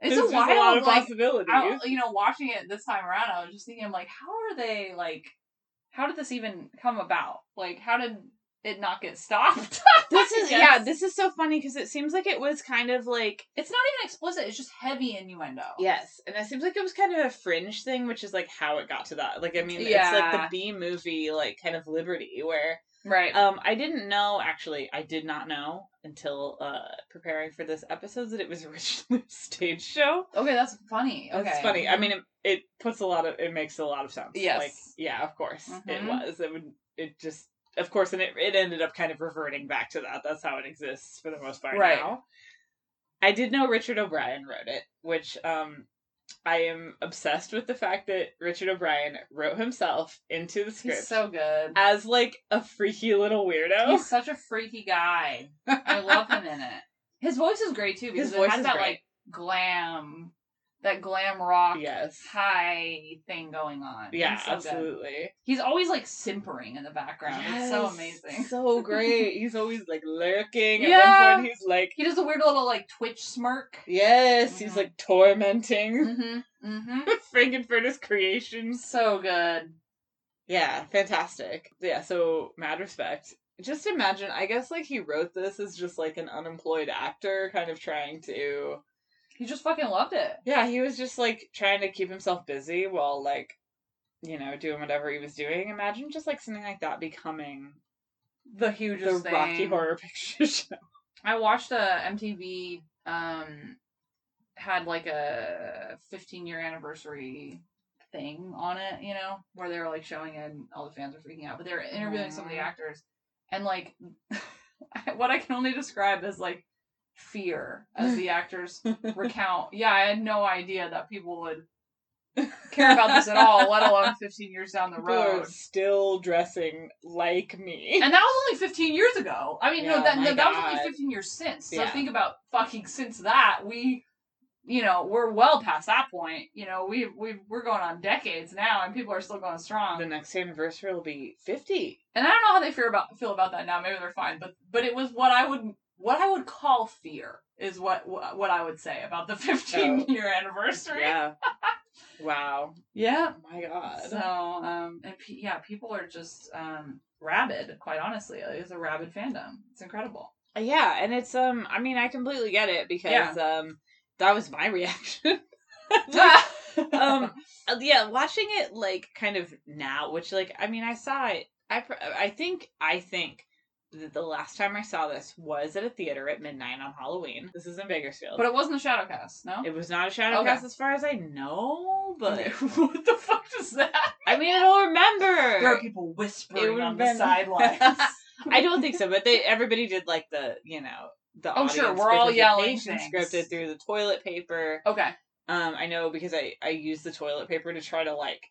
It's a wild, a lot of like, possibilities. I, you know, watching it this time around, I was just thinking, I'm like, how are they like? How did this even come about? Like, how did it not get stopped? [laughs] this is yeah this is so funny because it seems like it was kind of like It's not even explicit. It's just heavy innuendo. yes and it seems like it was kind of a fringe thing which is like how it got to that like i mean it's like the b movie like kind of liberty where Right. um i didn't know actually i did not know until uh preparing for this episode that it was originally a [laughs] stage show okay, that's funny. Okay. It's funny. I mean, it, it puts a lot of it makes a lot of sense. Yes. Like, yeah, of course it Mhm. was. It would. It just, of course, and it it ended up kind of reverting back to that. That's how it exists for the most part Right. now. I did know Richard O'Brien wrote it, which um, I am obsessed with the fact that Richard O'Brien wrote himself into the script He's so good. as like a freaky little weirdo. He's such a freaky guy. I love him in it. [laughs] His voice is great too because His it has is that great. like glam, that glam rock yes. high thing going on. Yeah, He's so good. absolutely. He's always like simpering in the background. It's so amazing. So great. He's always like lurking. At Yeah. one point he's like He does a weird little like twitch smirk. Yes, he's Mhm. like tormenting Mm-hmm. [laughs] Mm-hmm. Frank-N-Furter's creations. So good. Yeah, fantastic. Yeah, so mad respect. Just imagine, I guess like he wrote this as just like an unemployed actor kind of trying to He just fucking loved it. Yeah, he was just like trying to keep himself busy while like you know, doing whatever he was doing. Imagine just like something like that becoming The the hugest thing. Rocky Horror [laughs] Picture Show. I watched a MTV um had like a 15 year anniversary thing on it, you know, where they were like showing it and all the fans were freaking out. But they were interviewing some of the actors, and like [laughs] what I can only describe as like fear as the [laughs] actors recount. Yeah, I had no idea that people would [laughs] care about this at all, let alone 15 years down the road. still dressing like me. And that was only 15 years ago. I mean, no, that, no, that was only 15 years since. So Yeah. think about fucking since that we, you know, we're well past that point. You know, we we we're going on decades now, and people are still going strong. the next anniversary will be 50. And I don't know how they feel about feel about that now. Maybe they're fine, but but it was what I would what I would call fear is what what, I would say about the [laughs] 15 Oh. year anniversary. Yeah. [laughs] wow. Yeah. Oh my god. So um and pe- yeah, people are just um rabid. Quite honestly, it's a rabid fandom. It's incredible. Yeah, and it's um I mean I completely get it because Yeah. um that was my [laughs] reaction. um uh, yeah, watching it like kind of now, which like I mean I saw it I I think I think the last time I saw this was at a theater at midnight on Halloween. This is in Bakersfield. but it wasn't a Shadowcast, no. it was not a shadow Okay. cast as far as I know, but [laughs] what the fuck does that? I mean I don't remember. There are people whispering on been- the sidelines. [laughs] I don't think so, but they everybody did like the you know the Oh, sure, we're all yelling things. scripted through the toilet paper. okay. Um, I know because I I used the toilet paper to try to like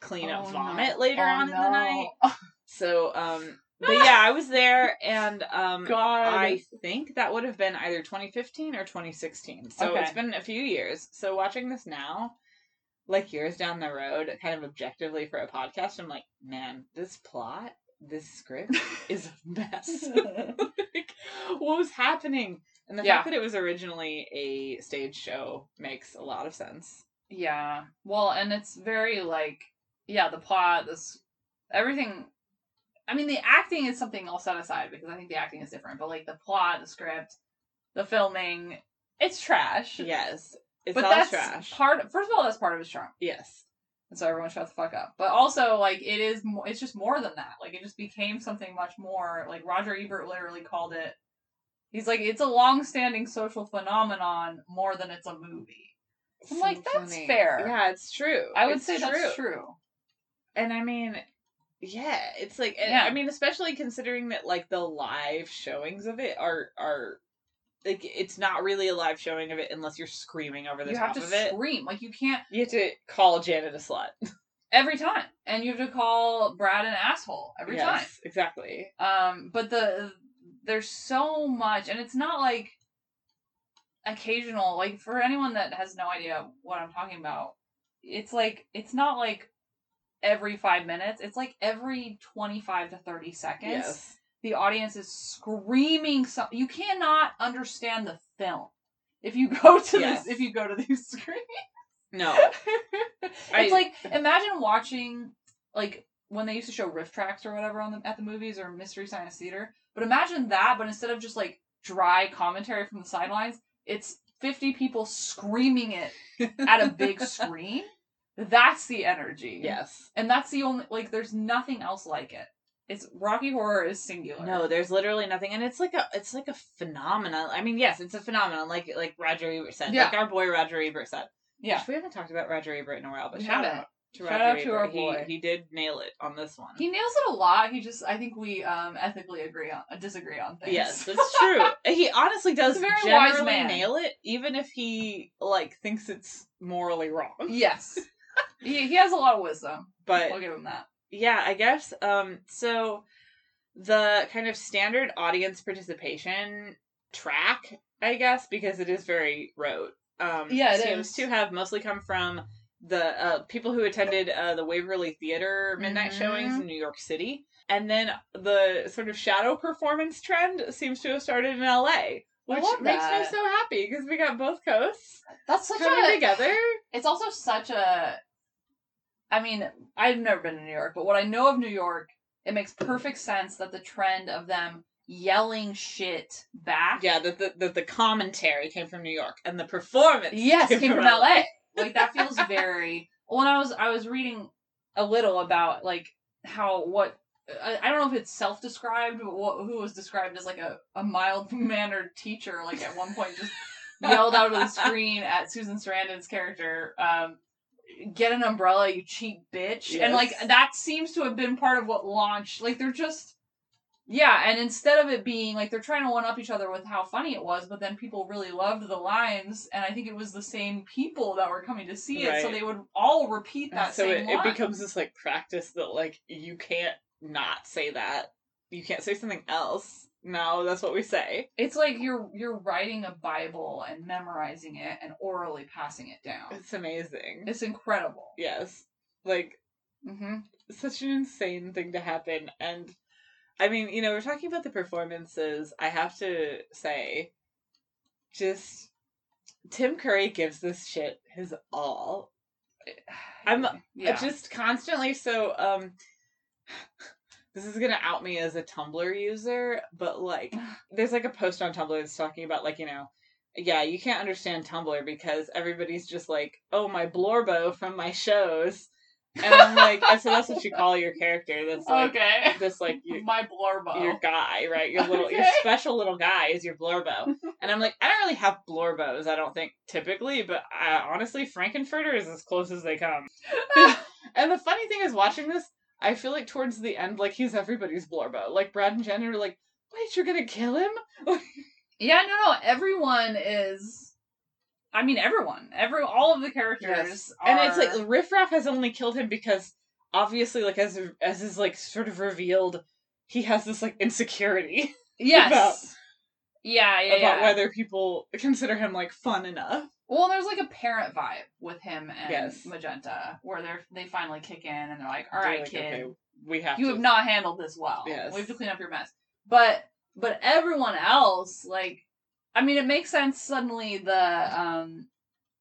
clean up Oh, vomit no. later Oh, on in the night. [laughs] So um, but yeah, I was there, [laughs] and um, God. I think that would have been either 2015 or 2016. So Okay. it's been a few years. So watching this now, like years down the road, kind of objectively for a podcast, I'm like, man, this plot, this script [laughs] is a mess. [laughs] like, what was happening? And the Yeah. fact that it was originally a stage show makes a lot of sense. Yeah. Well, and it's very like yeah, the plot, this everything I mean the acting is something I'll set aside because I think the acting is different, but like the plot, the script, the filming, it's trash. Yes, it's but all that's trash. part first of all, that's part of his charm. yes, And so everyone shut the fuck up. But also like it is mo- it's just more than that. Like it just became something much more like Roger Ebert literally called it He's like it's a long-standing social phenomenon more than it's a movie. I'm like, that's funny. fair. Yeah, it's true. I would It's say that's true. And I mean, yeah, it's like, and Yeah. I mean, especially considering that like the live showings of it are are like it's not really a live showing of it unless you're screaming over the You top have to of it. scream. Like you can't You have to call Janet a slut every time. And you have to call Brad an asshole every time. Yes, Exactly. Um, but the there's so much, and it's not like occasional. Like for anyone that has no idea what I'm talking about, it's like it's not like every five minutes. It's like every twenty five to thirty seconds. Yes. The audience is screaming. So you cannot understand the film if you [laughs] go to Yes. this. If you go to these [laughs] screens. No. [laughs] it's I- like imagine watching like when they used to show RiffTrax or whatever on the at the movies or Mystery Science Theater. But imagine that, but instead of just like dry commentary from the sidelines, it's fifty people screaming it at a big screen. That's the energy. Yes. And that's the only like there's nothing else like it. It's Rocky Horror is singular. No, there's literally nothing, and it's like a it's like a phenomenon. I mean, yes, it's a phenomenon, like like Roger Ebert said, Yeah. like our boy Roger Ebert said. Yeah. Which we haven't talked about Roger Ebert in a while, but shout out to Shout Roger out to Ebert. our He- boy. He, did nail it on this one. He nails it a lot. He just I think we um ethically agree on disagree on things. Yes, that's true. [laughs] he honestly does very wise generally man. nail it, even if he like thinks it's morally wrong. yes. He, he has a lot of wisdom. But I'll give him that. yeah, I guess. Um, so the kind of standard audience participation track, I guess, because it is very rote. Um, Yeah, it seems is. to have mostly come from the uh, people who attended uh, the Waverly Theater midnight Mhm. showings in New York City, and then the sort of shadow performance trend seems to have started in L.A. Which makes me so happy because we got both coasts That's such coming a together. It's also such a. I mean, I've never been to New York, but what I know of New York, it makes perfect sense that the trend of them yelling shit back. Yeah, that the, the the commentary came from New York, and the performance Yes, came from LA. Like that feels very. [laughs] When I was I was reading a little about like how what I, don't know if it's self-described, but what, who was described as like a, a mild [laughs] mannered teacher, like at one point just [laughs] yelled out of the screen at Susan Sarandon's character, um, get an umbrella, you cheap bitch. And like that seems to have been part of what launched. Like they're just yeah, and instead of it being like they're trying to one up each other with how funny it was, but then people really loved the lines, and I think it was the same people that were coming to see it, so they would all repeat And that so it, it becomes this like practice that like you can't not say that. You can't say something else. No, that's what we say. It's like you're you're writing a Bible and memorizing it and orally passing it down. It's amazing. It's incredible. yes. Like Mm-hmm. such an insane thing to happen and I mean, you know, we're talking about the performances. I have to say just Tim Curry gives this shit his all. [sighs] I'm Yeah. just constantly so um this is gonna out me as a Tumblr user, but like [sighs] there's like a post on Tumblr that's talking about like, you know, yeah, you can't understand Tumblr because everybody's just like, oh my Blorbo from my shows. And I'm like, so that's what you call your character. That's like okay. this like you, My blorbo. your guy, right? Your little your special little guy is your blorbo. [laughs] and I'm like, I don't really have blorbos, I don't think typically, but uh, honestly, Frank-N-Furter is as close as they come. [laughs] [laughs] and the funny thing is, watching this, I feel like towards the end, like he's everybody's blorbo. Like Brad and Jen are like, wait, you're gonna kill him? [laughs] Yeah, no, no. Everyone is. I mean, everyone. Every all of the characters. and it's like Riff Raff has only killed him because obviously, like as as is like sort of revealed, he has this like insecurity. [laughs] yes. about- yeah, yeah, about yeah. whether people consider him like fun enough. Well, there's like a parent vibe with him and Yes. Magenta, where they're they finally kick in and they're like, "All right, like, kid, okay, we have you to. have not handled this well. Yes. We have to clean up your mess." But but everyone else, like, I mean, it makes sense suddenly. The um,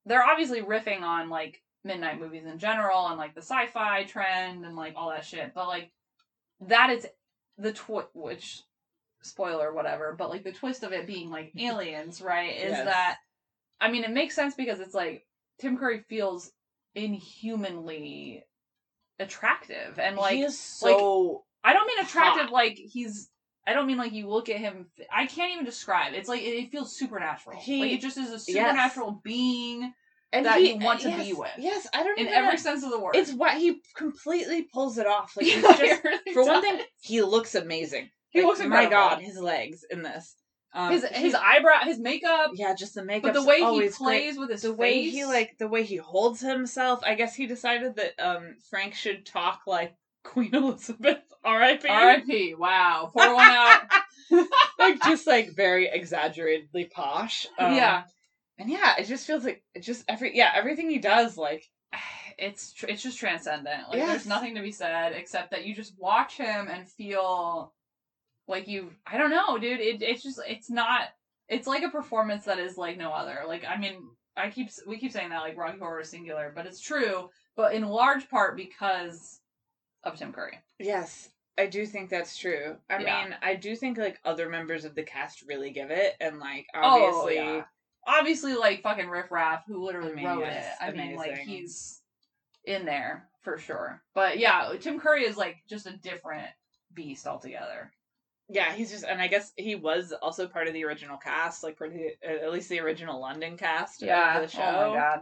they're obviously riffing on like midnight movies in general and like the sci-fi trend and like all that shit. But like that is the twi- which spoiler whatever, but like the twist of it being like [laughs] aliens, right? Is Yes. that I mean, it makes sense because it's like Tim Curry feels inhumanly attractive and like he is so I don't mean attractive hot. like he's. I don't mean like you look at him. I can't even describe. It's like it, feels supernatural. He- like it just is a yes. supernatural being and that he, you want to yes, be with. Yes, I don't in even every know. sense of the word. It's what he completely pulls it off. Like [laughs] he's just really for one thing, he looks amazing. He Like, looks My. God, his legs in this. Um, his he- his eyebrow, his makeup, yeah, just the makeup. but the way he plays great. with his the face, way he like the way he holds himself. I guess he decided that um Frank should talk like [laughs] Queen Elizabeth. R.I.P. R.I.P. Wow, pour one out. [laughs] [laughs] like just like very exaggeratedly posh. Um, yeah, and yeah, it just feels like it just every yeah everything he does like [sighs] it's tr- it's just transcendent. Like Yes. there's nothing to be said except that you just watch him and feel like you. I don't know, dude. It it's just it's not. It's like a performance that is like no other. Like I mean, I keep we keep saying that like Rocky Horror is singular, but it's true. But in large part because of Tim Curry. yes. I do think that's true. I Yeah. mean, I do think like other members of the cast really give it, and like Oh, obviously, yeah. Obviously, like fucking Riff Raff, who literally I mean, wrote yes, it. I mean, like he's in there for sure. But yeah, Tim Curry is like just a different beast altogether. Yeah, he's just, and I guess he was also part of the original cast, like of the, uh, at least the original London cast of the show. Oh my god.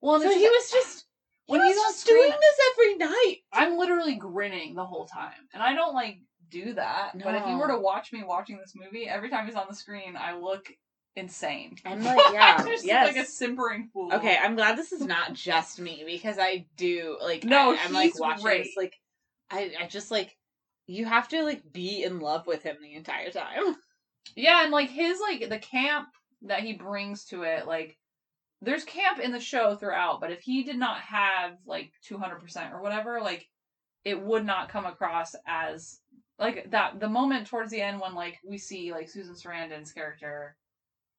Well, So he was just [sighs] when he's just doing this every night. I'm literally grinning the whole time, and I don't like do that. No. But if you were to watch me watching this movie, every time he's on the screen, I look insane. I'm [laughs] like, yeah, just yes. like a simpering fool. Okay, I'm glad this is not just me because I do like No, I, am like watching great. this like I I just like you have to like be in love with him the entire time. Yeah, and like his like the camp that he brings to it, like there's camp in the show throughout, but if he did not have like 200% or whatever, like it would not come across as like that the moment towards the end when like we see like Susan Sarandon's character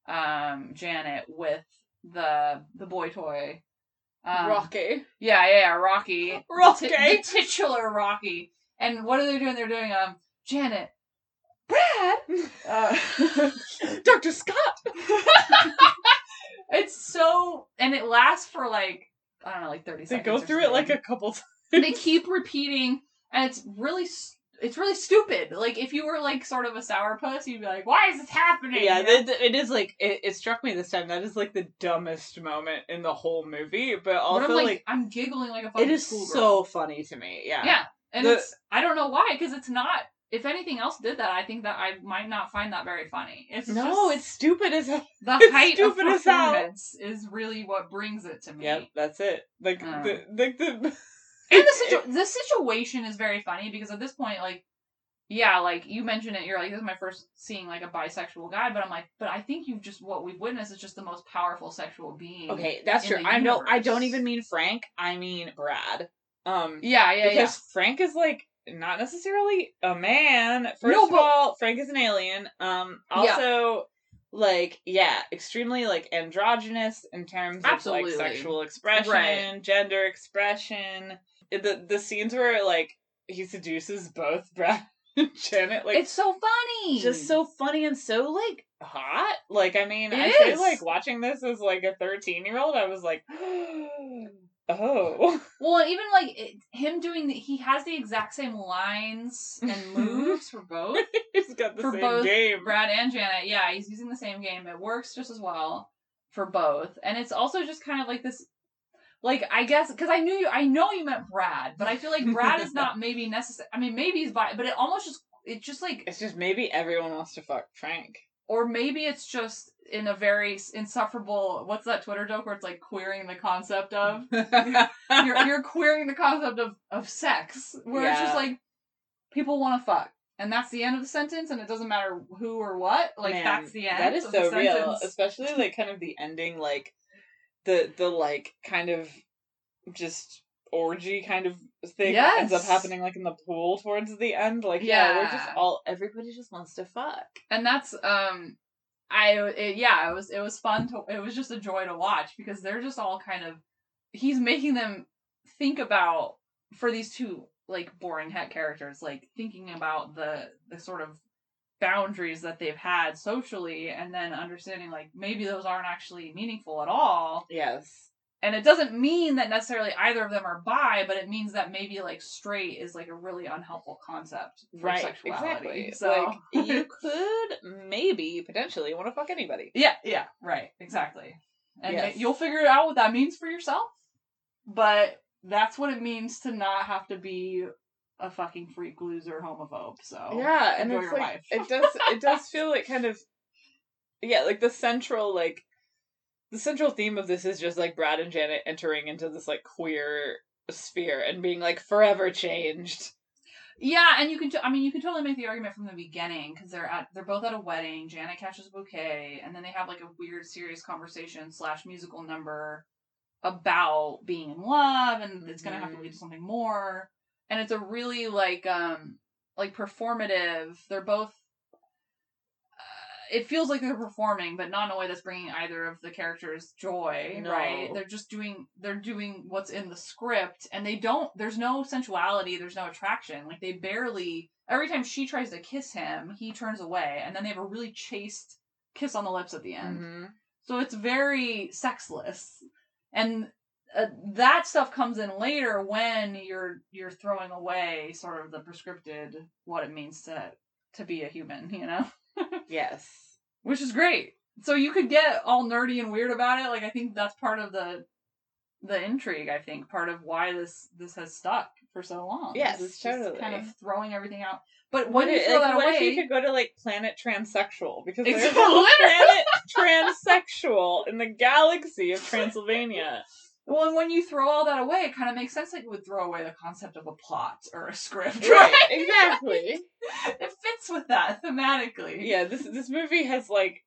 um Janet with the the boy toy um, Rocky. yeah, yeah, yeah, Rocky. [laughs] The Rocky. ti- the titular Rocky. And what are they doing? They're doing um Janet, Brad, uh, [laughs] Dr. Scott. [laughs] it's so and it lasts for like I don't know, like thirty They seconds. go or through it like a couple [laughs] times. they keep repeating, and it's really it's really stupid. Like if you were like sort of a sourpuss, you'd be like, "Why is this happening?" Yeah, You know? it, is like it, it struck me this time. That is like the dumbest moment in the whole movie, but but also I'm like, like, I'm giggling like a fucking it is so funny to me. Yeah, yeah, and The- it's I don't know why because it's not. If anything else did that, I think that I might not find that very funny. It's no, just it's stupid as hell. the [laughs] height of stupid as hell. performance is really what brings it to me. Yep, that's it. Like Uh. the like the [laughs] and the, situ- the situation is very funny because at this point like yeah like you mentioned it you're like this is my first seeing like a bisexual guy but i'm like but i think you've just what we've witnessed is just the most powerful sexual being Okay, that's true. the I know. I don't even mean Frank. I mean Brad. Um, yeah yeah because Frank is like not necessarily a man. First No, of but- all, Frank is an alien. Um, Yeah. also, like, yeah, extremely like androgynous in terms of like sexual expression, Right. gender expression. The the scenes where like he seduces both [laughs] Brad and Janet, like it's so funny just so funny and so like hot. Like I mean, It I feel is. like watching this as like a thirteen year old, I was like, [gasps] [gasps] oh, [laughs] well and even like it, him doing the, he has the exact same lines and [laughs] moves for both he's got the for same both game. Brad and Janet. Yeah, he's using the same game. It works just as well for both, and it's also just kind of like this. Like I guess because I knew you, I know you meant Brad, but I feel like Brad is not [laughs] maybe necessary. I mean, maybe he's bi, but it almost just it's just like, It's just maybe everyone wants to fuck Frank. or maybe it's just in a very insufferable. What's that Twitter joke where it's like queering the concept of [laughs] you're you're queering the concept of of sex, where it's just like people want to fuck. And that's the end of the sentence, and it doesn't matter who or what. Like Man, that's the end. That is of the so real, especially like kind of the ending, like the the like kind of just orgy kind of thing ends up happening like in the pool towards the end. Like yeah, we're just all everybody just wants to fuck. and that's um i it, yeah it was it was fun to it was just a joy to watch because they're just all kind of he's making them think about for these two like boring het characters like thinking about the the sort of boundaries that they've had socially and then understanding like maybe those aren't actually meaningful at all Yes. And it doesn't mean that necessarily either of them are bi but it means that maybe like straight is like a really unhelpful concept for Right, sexuality exactly. so Like [laughs] you could maybe potentially want to fuck anybody. Yeah, yeah, right, exactly. And Yes. you'll figure out what that means for yourself. But that's what it means to not have to be a fucking freak loser homophobe. So yeah, and enjoy it's your like life. it [laughs] does it does feel like kind of yeah, like the central like the central theme of this is just like Brad and Janet entering into this like queer sphere and being like forever changed. Yeah, and you can. T- I mean, you can totally make the argument from the beginning because they're at they're both at a wedding. Janet catches a bouquet, and then they have like a weird, serious conversation slash musical number about being in love, and it's gonna have to lead to something more. And it's a really like um like performative. They're both. It feels like they're performing, but not in a way that's bringing either of the characters joy. No. Right? They're just doing they're doing what's in the script, and they don't. There's no sensuality. There's no attraction. Like they barely. Every time she tries to kiss him, he turns away, and then they have a really chaste kiss on the lips at the end. Mm-hmm. So it's very sexless, and uh, that stuff comes in later when you're you're throwing away sort of the prescripted what it means to to be a human, you know, Yes. [laughs] which is great. So you could get all nerdy and weird about it. Like I think that's part of the the intrigue. I think part of why this this has stuck for so long. Yes, it's just totally. kind of throwing everything out. But What you if, throw like, that what away, if you could go to like planet transsexual because there's a [laughs] planet transsexual in the galaxy of Transylvania. Well, and when you throw all that away, it kind of makes sense like you would throw away the concept of a plot or a script, Right, [laughs] exactly. it fits with that thematically. Yeah, this this movie has like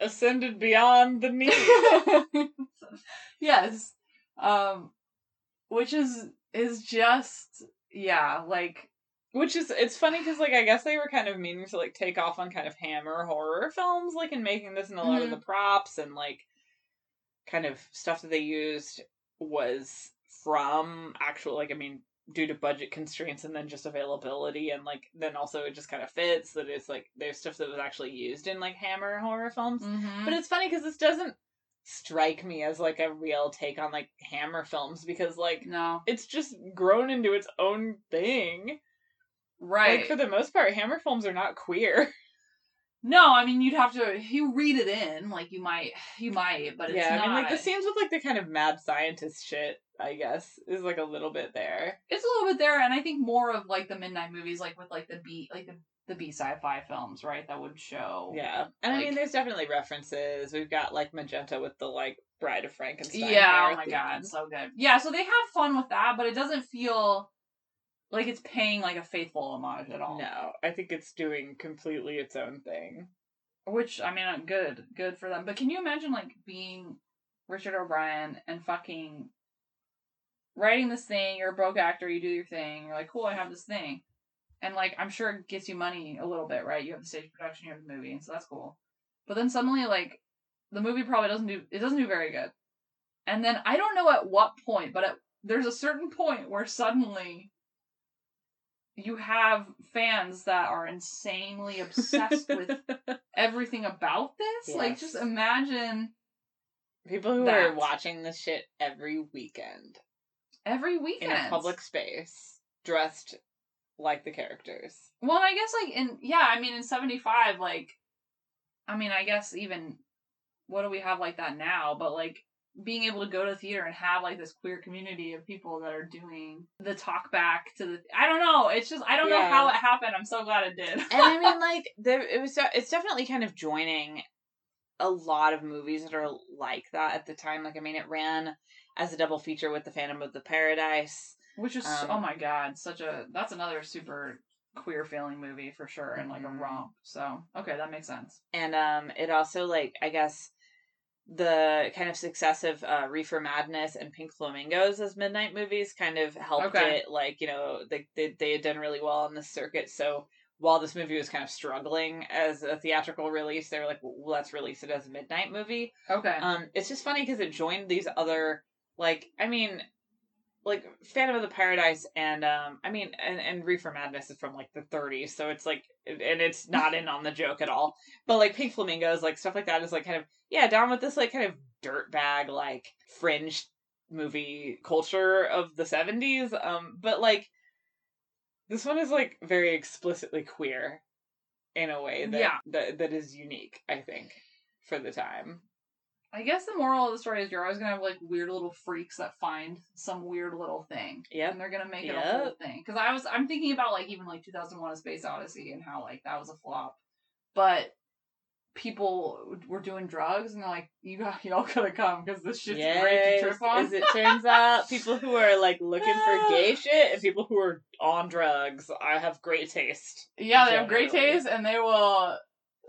ascended beyond the need. [laughs] yes. Um which is is just yeah, like Which is it's funny because like I guess they were kind of meaning to like take off on kind of hammer horror films, like in making this, and a lot of Mhm. the props and like kind of stuff that they used was from actual like I mean due to budget constraints and then just availability and like then also it just kind of fits that it's like there's stuff that was actually used in like hammer horror films. mhm. But it's funny because this doesn't strike me as like a real take on like hammer films because like no. it's just grown into its own thing. Right. Like for the most part, Hammer films are not queer. [laughs] no, I mean you'd have to you read it in, like you might [sighs] you might, but it's yeah, not I mean like the scenes with like the kind of mad scientist shit, I guess, is like a little bit there. it's a little bit there, and I think more of like the midnight movies, like with like the B like the the B sci-fi films, right? That would show. Yeah. And I mean there's definitely references. We've got like Magenta with the like Bride of Frankenstein. Yeah, oh my god, end. so good. Yeah, so they have fun with that, but it doesn't feel like it's paying like a faithful homage at all. No, I think it's doing completely its own thing. Which I mean, uh, good, good for them. But can you imagine like being Richard O'Brien and fucking writing this thing? You're a broke actor, you do your thing. You're like, cool, I have this thing, and like I'm sure it gets you money a little bit, right? You have the stage production, you have the movie, and so that's cool. But then suddenly, like the movie probably doesn't do it doesn't do very good, and then I don't know at what point, but at, there's a certain point where suddenly you have fans that are insanely obsessed with [laughs] everything about this. Like, just imagine People who are watching this shit every weekend every weekend in a public space, dressed like the characters. Well, I guess like in yeah, I mean in '75, like, I mean, I guess even what do we have like that now? But like being able to go to the theater and have like this queer community of people that are doing the talk back to the I don't know. It's just I don't know how it happened. I'm so glad it did. and I mean, [laughs] like, there it was. It's definitely kind of joining a lot of movies that are like that at the time. Like, I mean, it ran as a double feature with the Phantom of the Paradise, Which is Um, oh my god, such a that's another super queer feeling movie for sure and like a Mhm. romp. So okay, that makes sense. and um, it also like I guess the kind of success of uh, Reefer Madness and Pink Flamingos as midnight movies kind of helped Okay. it. Like, you know, they, they they had done really well on the circuit, so. While this movie was kind of struggling as a theatrical release, they were like, well, let's release it as a midnight movie. Okay. Um, it's just funny because it joined these other like I mean, like Phantom of the Paradise and um I mean and and Reefer Madness is from like the 30s, so it's like and it's [laughs] not in on the joke at all. But like Pink Flamingos, like stuff like that is like kind of yeah down with this like kind of dirtbag like fringe movie culture of the 70s. Um, but like this one is like very explicitly queer in a way that Yeah. that, that is unique, I think, for the time. I guess the moral of the story is you're always gonna have like weird little freaks that find some weird little thing. Yep. And they're gonna make it a whole thing. Because I was I'm thinking about like even like 2001: A Space Odyssey and how like that was a flop, but people were doing drugs and they're like, you got y'all gotta come because this shit's great to trip on. As it turns out, people who are like looking for [laughs] gay shit and people who are on drugs, I have great taste. yeah, they have great taste and they will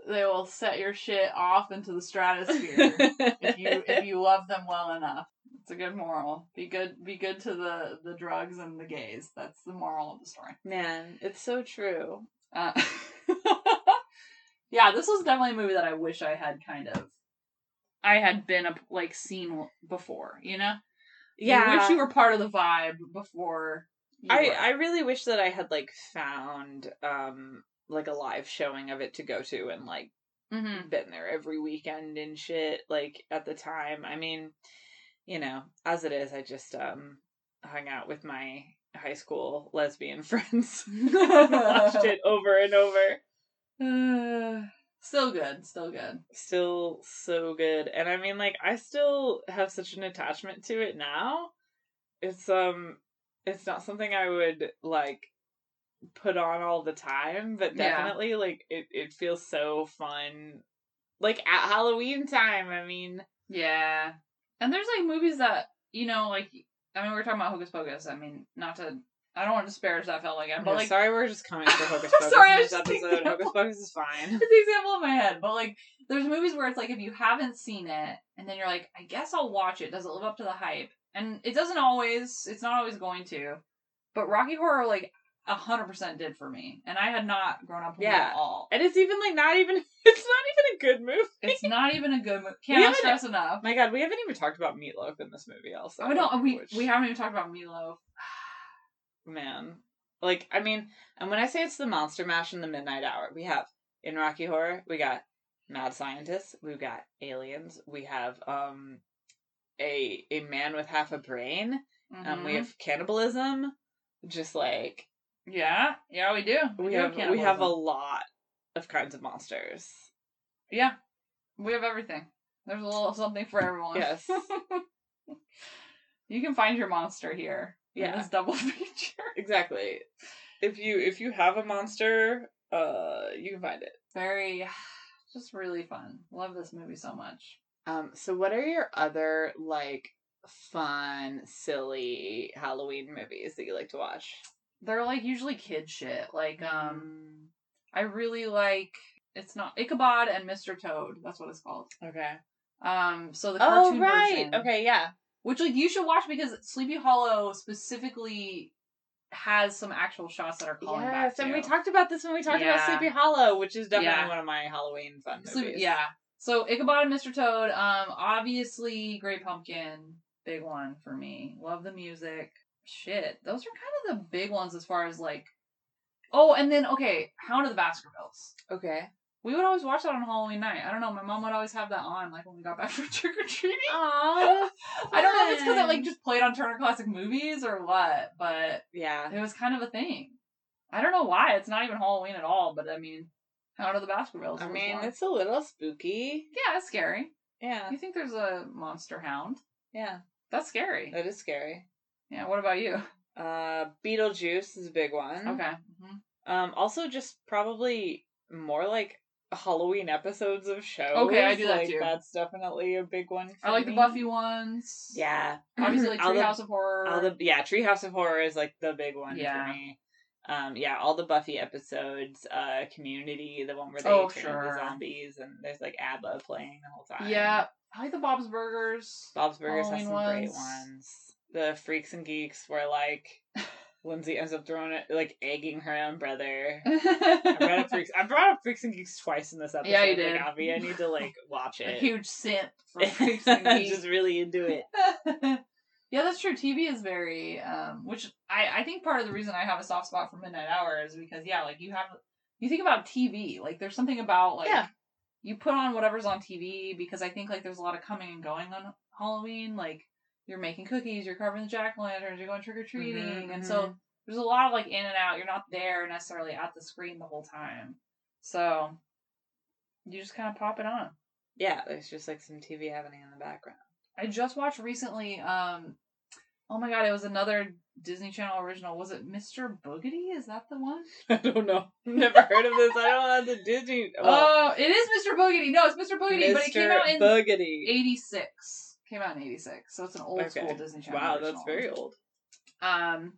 they will set your shit off into the stratosphere [laughs] if you if you love them well enough. It's a good moral. Be good be good to the the drugs and the gays. That's the moral of the story. Man, it's so true. Uh, [laughs] yeah, this was definitely a movie that I wish I had kind of I had been a, like seen before, you know? Yeah. You wish you were part of the vibe before I were. I really wish that I had like found um like a live showing of it to go to and like Mhm. been there every weekend and shit like at the time. I mean, you know, as it is, I just um hung out with my high school lesbian [laughs] friends. Watched [laughs] it over and over. still good, still good. Still so good. And I mean like I still have such an attachment to it now. It's um it's not something I would like put on all the time, but Yeah. definitely like it, it feels so fun. Like at Halloween time, I mean Yeah. And there's like movies that, you know, like I mean we are talking about Hocus Pocus. I mean, not to I don't want to disparage that film again, but Yeah, like sorry we're just coming for [laughs] Hocus Pocus Sorry, I in this episode. of- Hocus Pocus is fine. [laughs] it's the example in my head, but like there's movies where it's like if you haven't seen it and then you're like, I guess I'll watch it. Does it live up to the hype? And it doesn't always. It's not always going to. But Rocky Horror like hundred percent did for me, and I had not grown up with it at all. And it's even like not even [laughs] it's not even a good movie. It's not even a good movie. [laughs] Haven't- stress enough. My god, we haven't even talked about Meatloaf in this movie also. I don't. We which- we haven't even talked about Meatloaf. [sighs] man. Like, I mean, and when I say it's the monster mash in the midnight hour, we have in Rocky Horror, we got mad scientists, we've got aliens, we have um a a man with half a brain, um we have cannibalism, just like Yeah, yeah, we do. We do have we have a lot of kinds of monsters. Yeah, we have everything. There's a little something for everyone. Yes. [laughs] you can find your monster here. in Yeah. this double [laughs] feature. Exactly. If you if you have a monster, uh you can find it. Very, [sighs] just really fun. Love this movie so much. Um so what are your other like fun, silly Halloween movies that you like to watch? They're like usually kid shit. Like, Mm. um, I really like. It's not Ichabod and Mr. Toad. That's what it's called. Okay. Um, so the cartoon Oh cartoon right. version. Okay, yeah. Which like you should watch because Sleepy Hollow specifically has some actual shots that are calling back Yes, and we talked about this when we talked about Sleepy Hollow, which is definitely Yeah. one of my Halloween fun movies. Sleep- yeah. So Ichabod and Mr. Toad, um, obviously Great Pumpkin, big one for me. Love the music. Shit, those are kind of the big ones as far as like. Oh, and then okay, Hound of the Baskervilles. Okay. We would always watch that on Halloween night. I don't know. My mom would always have that on, like when we got back from [laughs] trick or treating. Aww. [laughs] I don't know if it's because it like just played on Turner Classic Movies or what, but Yeah. it was kind of a thing. I don't know why. It's not even Halloween at all, but I mean, Hound of the Baskervilles. I mean, one. it's a little spooky. yeah, it's scary. Yeah. You think there's a monster hound? Yeah. That's scary. That is scary. Yeah. What about you? Uh Beetlejuice is a big one. Okay. Mhm. Um also just probably more like Halloween episodes of shows. Okay, I do that like, too. That's definitely a big one. I like the. Buffy ones. Yeah. Obviously, like [clears throat] Treehouse of Horror. All the yeah, Treehouse of Horror is like the big one Yeah. for me. Um, yeah, all the Buffy episodes, uh, Community, the one where they Oh, turn sure. into zombies, and there's like ABBA playing the whole time. yeah. I like the Bob's Burgers. Bob's Burgers has Halloween some great ones. The Freaks and Geeks where like [laughs] Lindsay ends up throwing it, like egging her own brother. I brought up Freaks. [laughs] I brought up Freaks and Geeks twice in this episode. Yeah, you like, did. Avi, I need to [laughs] like watch it. a huge simp for Freaks and Geeks. Just really into it. yeah, that's true. TV is very, um, which I I think part of the reason I have a soft spot for Midnight Hour is because yeah, like you have you think about TV, like there's something about like Yeah. you put on whatever's on TV because I think like there's a lot of coming and going on Halloween, like you're making cookies, you're carving the jack o' lanterns, you're going trick or treating, Mhm, and mhm. so there's a lot of like in and out. You're not there necessarily at the screen the whole time, so you just kind of pop it on. Yeah, there's just like some TV happening in the background. I just watched recently. Um, oh my god, it was another Disney Channel original. Was it Mr. Boogedy? Is that the one? [laughs] I don't know. Never heard of this. I don't know the Disney. Oh, it is Mr. Boogedy. No, it's Mr. Boogedy, but it came out in Boogedy. '86. Came out in '86, so it's an old Okay. school Disney Channel. Wow, original. that's very old. Um.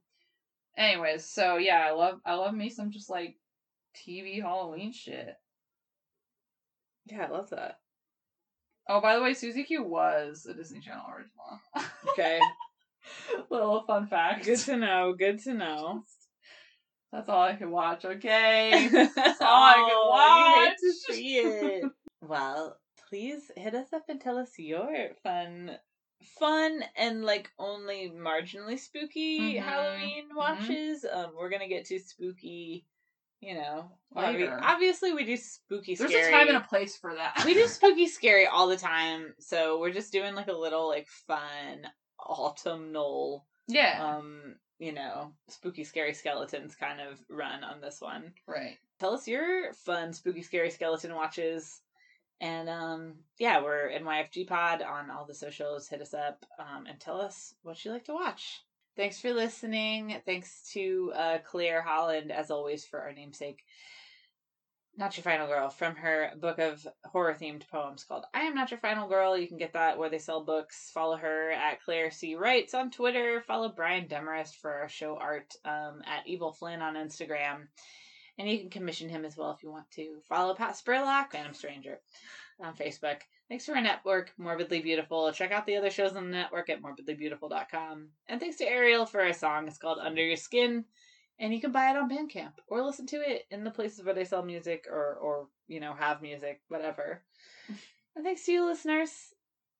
Anyways, so yeah, I love I love me some just like TV Halloween shit. Yeah, I love that. Oh, by the way, Susie Q was a Disney Channel original. Okay. [laughs] Little fun fact. Good to know. Good to know. That's all I could watch. Okay. [laughs] That's all I could Oh, you hate to watch. see it. [laughs] well, please hit us up and tell us your fun, fun and like only marginally spooky Mhm, Halloween mhm. watches. Um, we're gonna get to spooky. You know, Later. obviously we do spooky. There's scary. a time and a place for that. we do [laughs] spooky scary all the time so we're just doing like a little like fun autumnal yeah. um you know spooky scary skeletons kind of run on this one right. tell us your fun spooky scary skeleton watches and um yeah we're nyfg pod on all the socials hit us up um and tell us what you like to watch thanks for listening thanks to uh claire holland as always for our namesake not Your Final Girl from her book of horror themed poems called I Am Not Your Final Girl. You can get that where they sell books. Follow her at Claire C. Writes on Twitter. Follow Brian Demarest for our show art um, at Evil Flynn on Instagram. And you can commission him as well if you want to. Follow Pat Spurlock, Phantom Stranger, on Facebook. Thanks to our network, Morbidly Beautiful. Check out the other shows on the network at morbidlybeautiful.com. And thanks to Ariel for a song. It's called Under Your Skin and you can buy it on Bandcamp or listen to it in the places where they sell music or or you know have music, whatever. and thanks to you, listeners,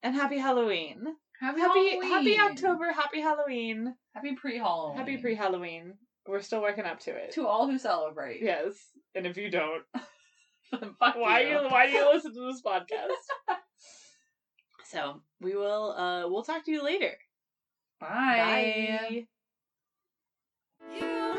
and happy Halloween. Happy Happy Halloween. happy October, happy Halloween, Happy pre-Halloween. happy pre Halloween. We're still working up to it. to all who celebrate. Yes, and if you don't, [laughs] Fuck why you. you why do you [laughs] listen to this podcast? [laughs] so we will uh we'll talk to you later. Bye. Bye. You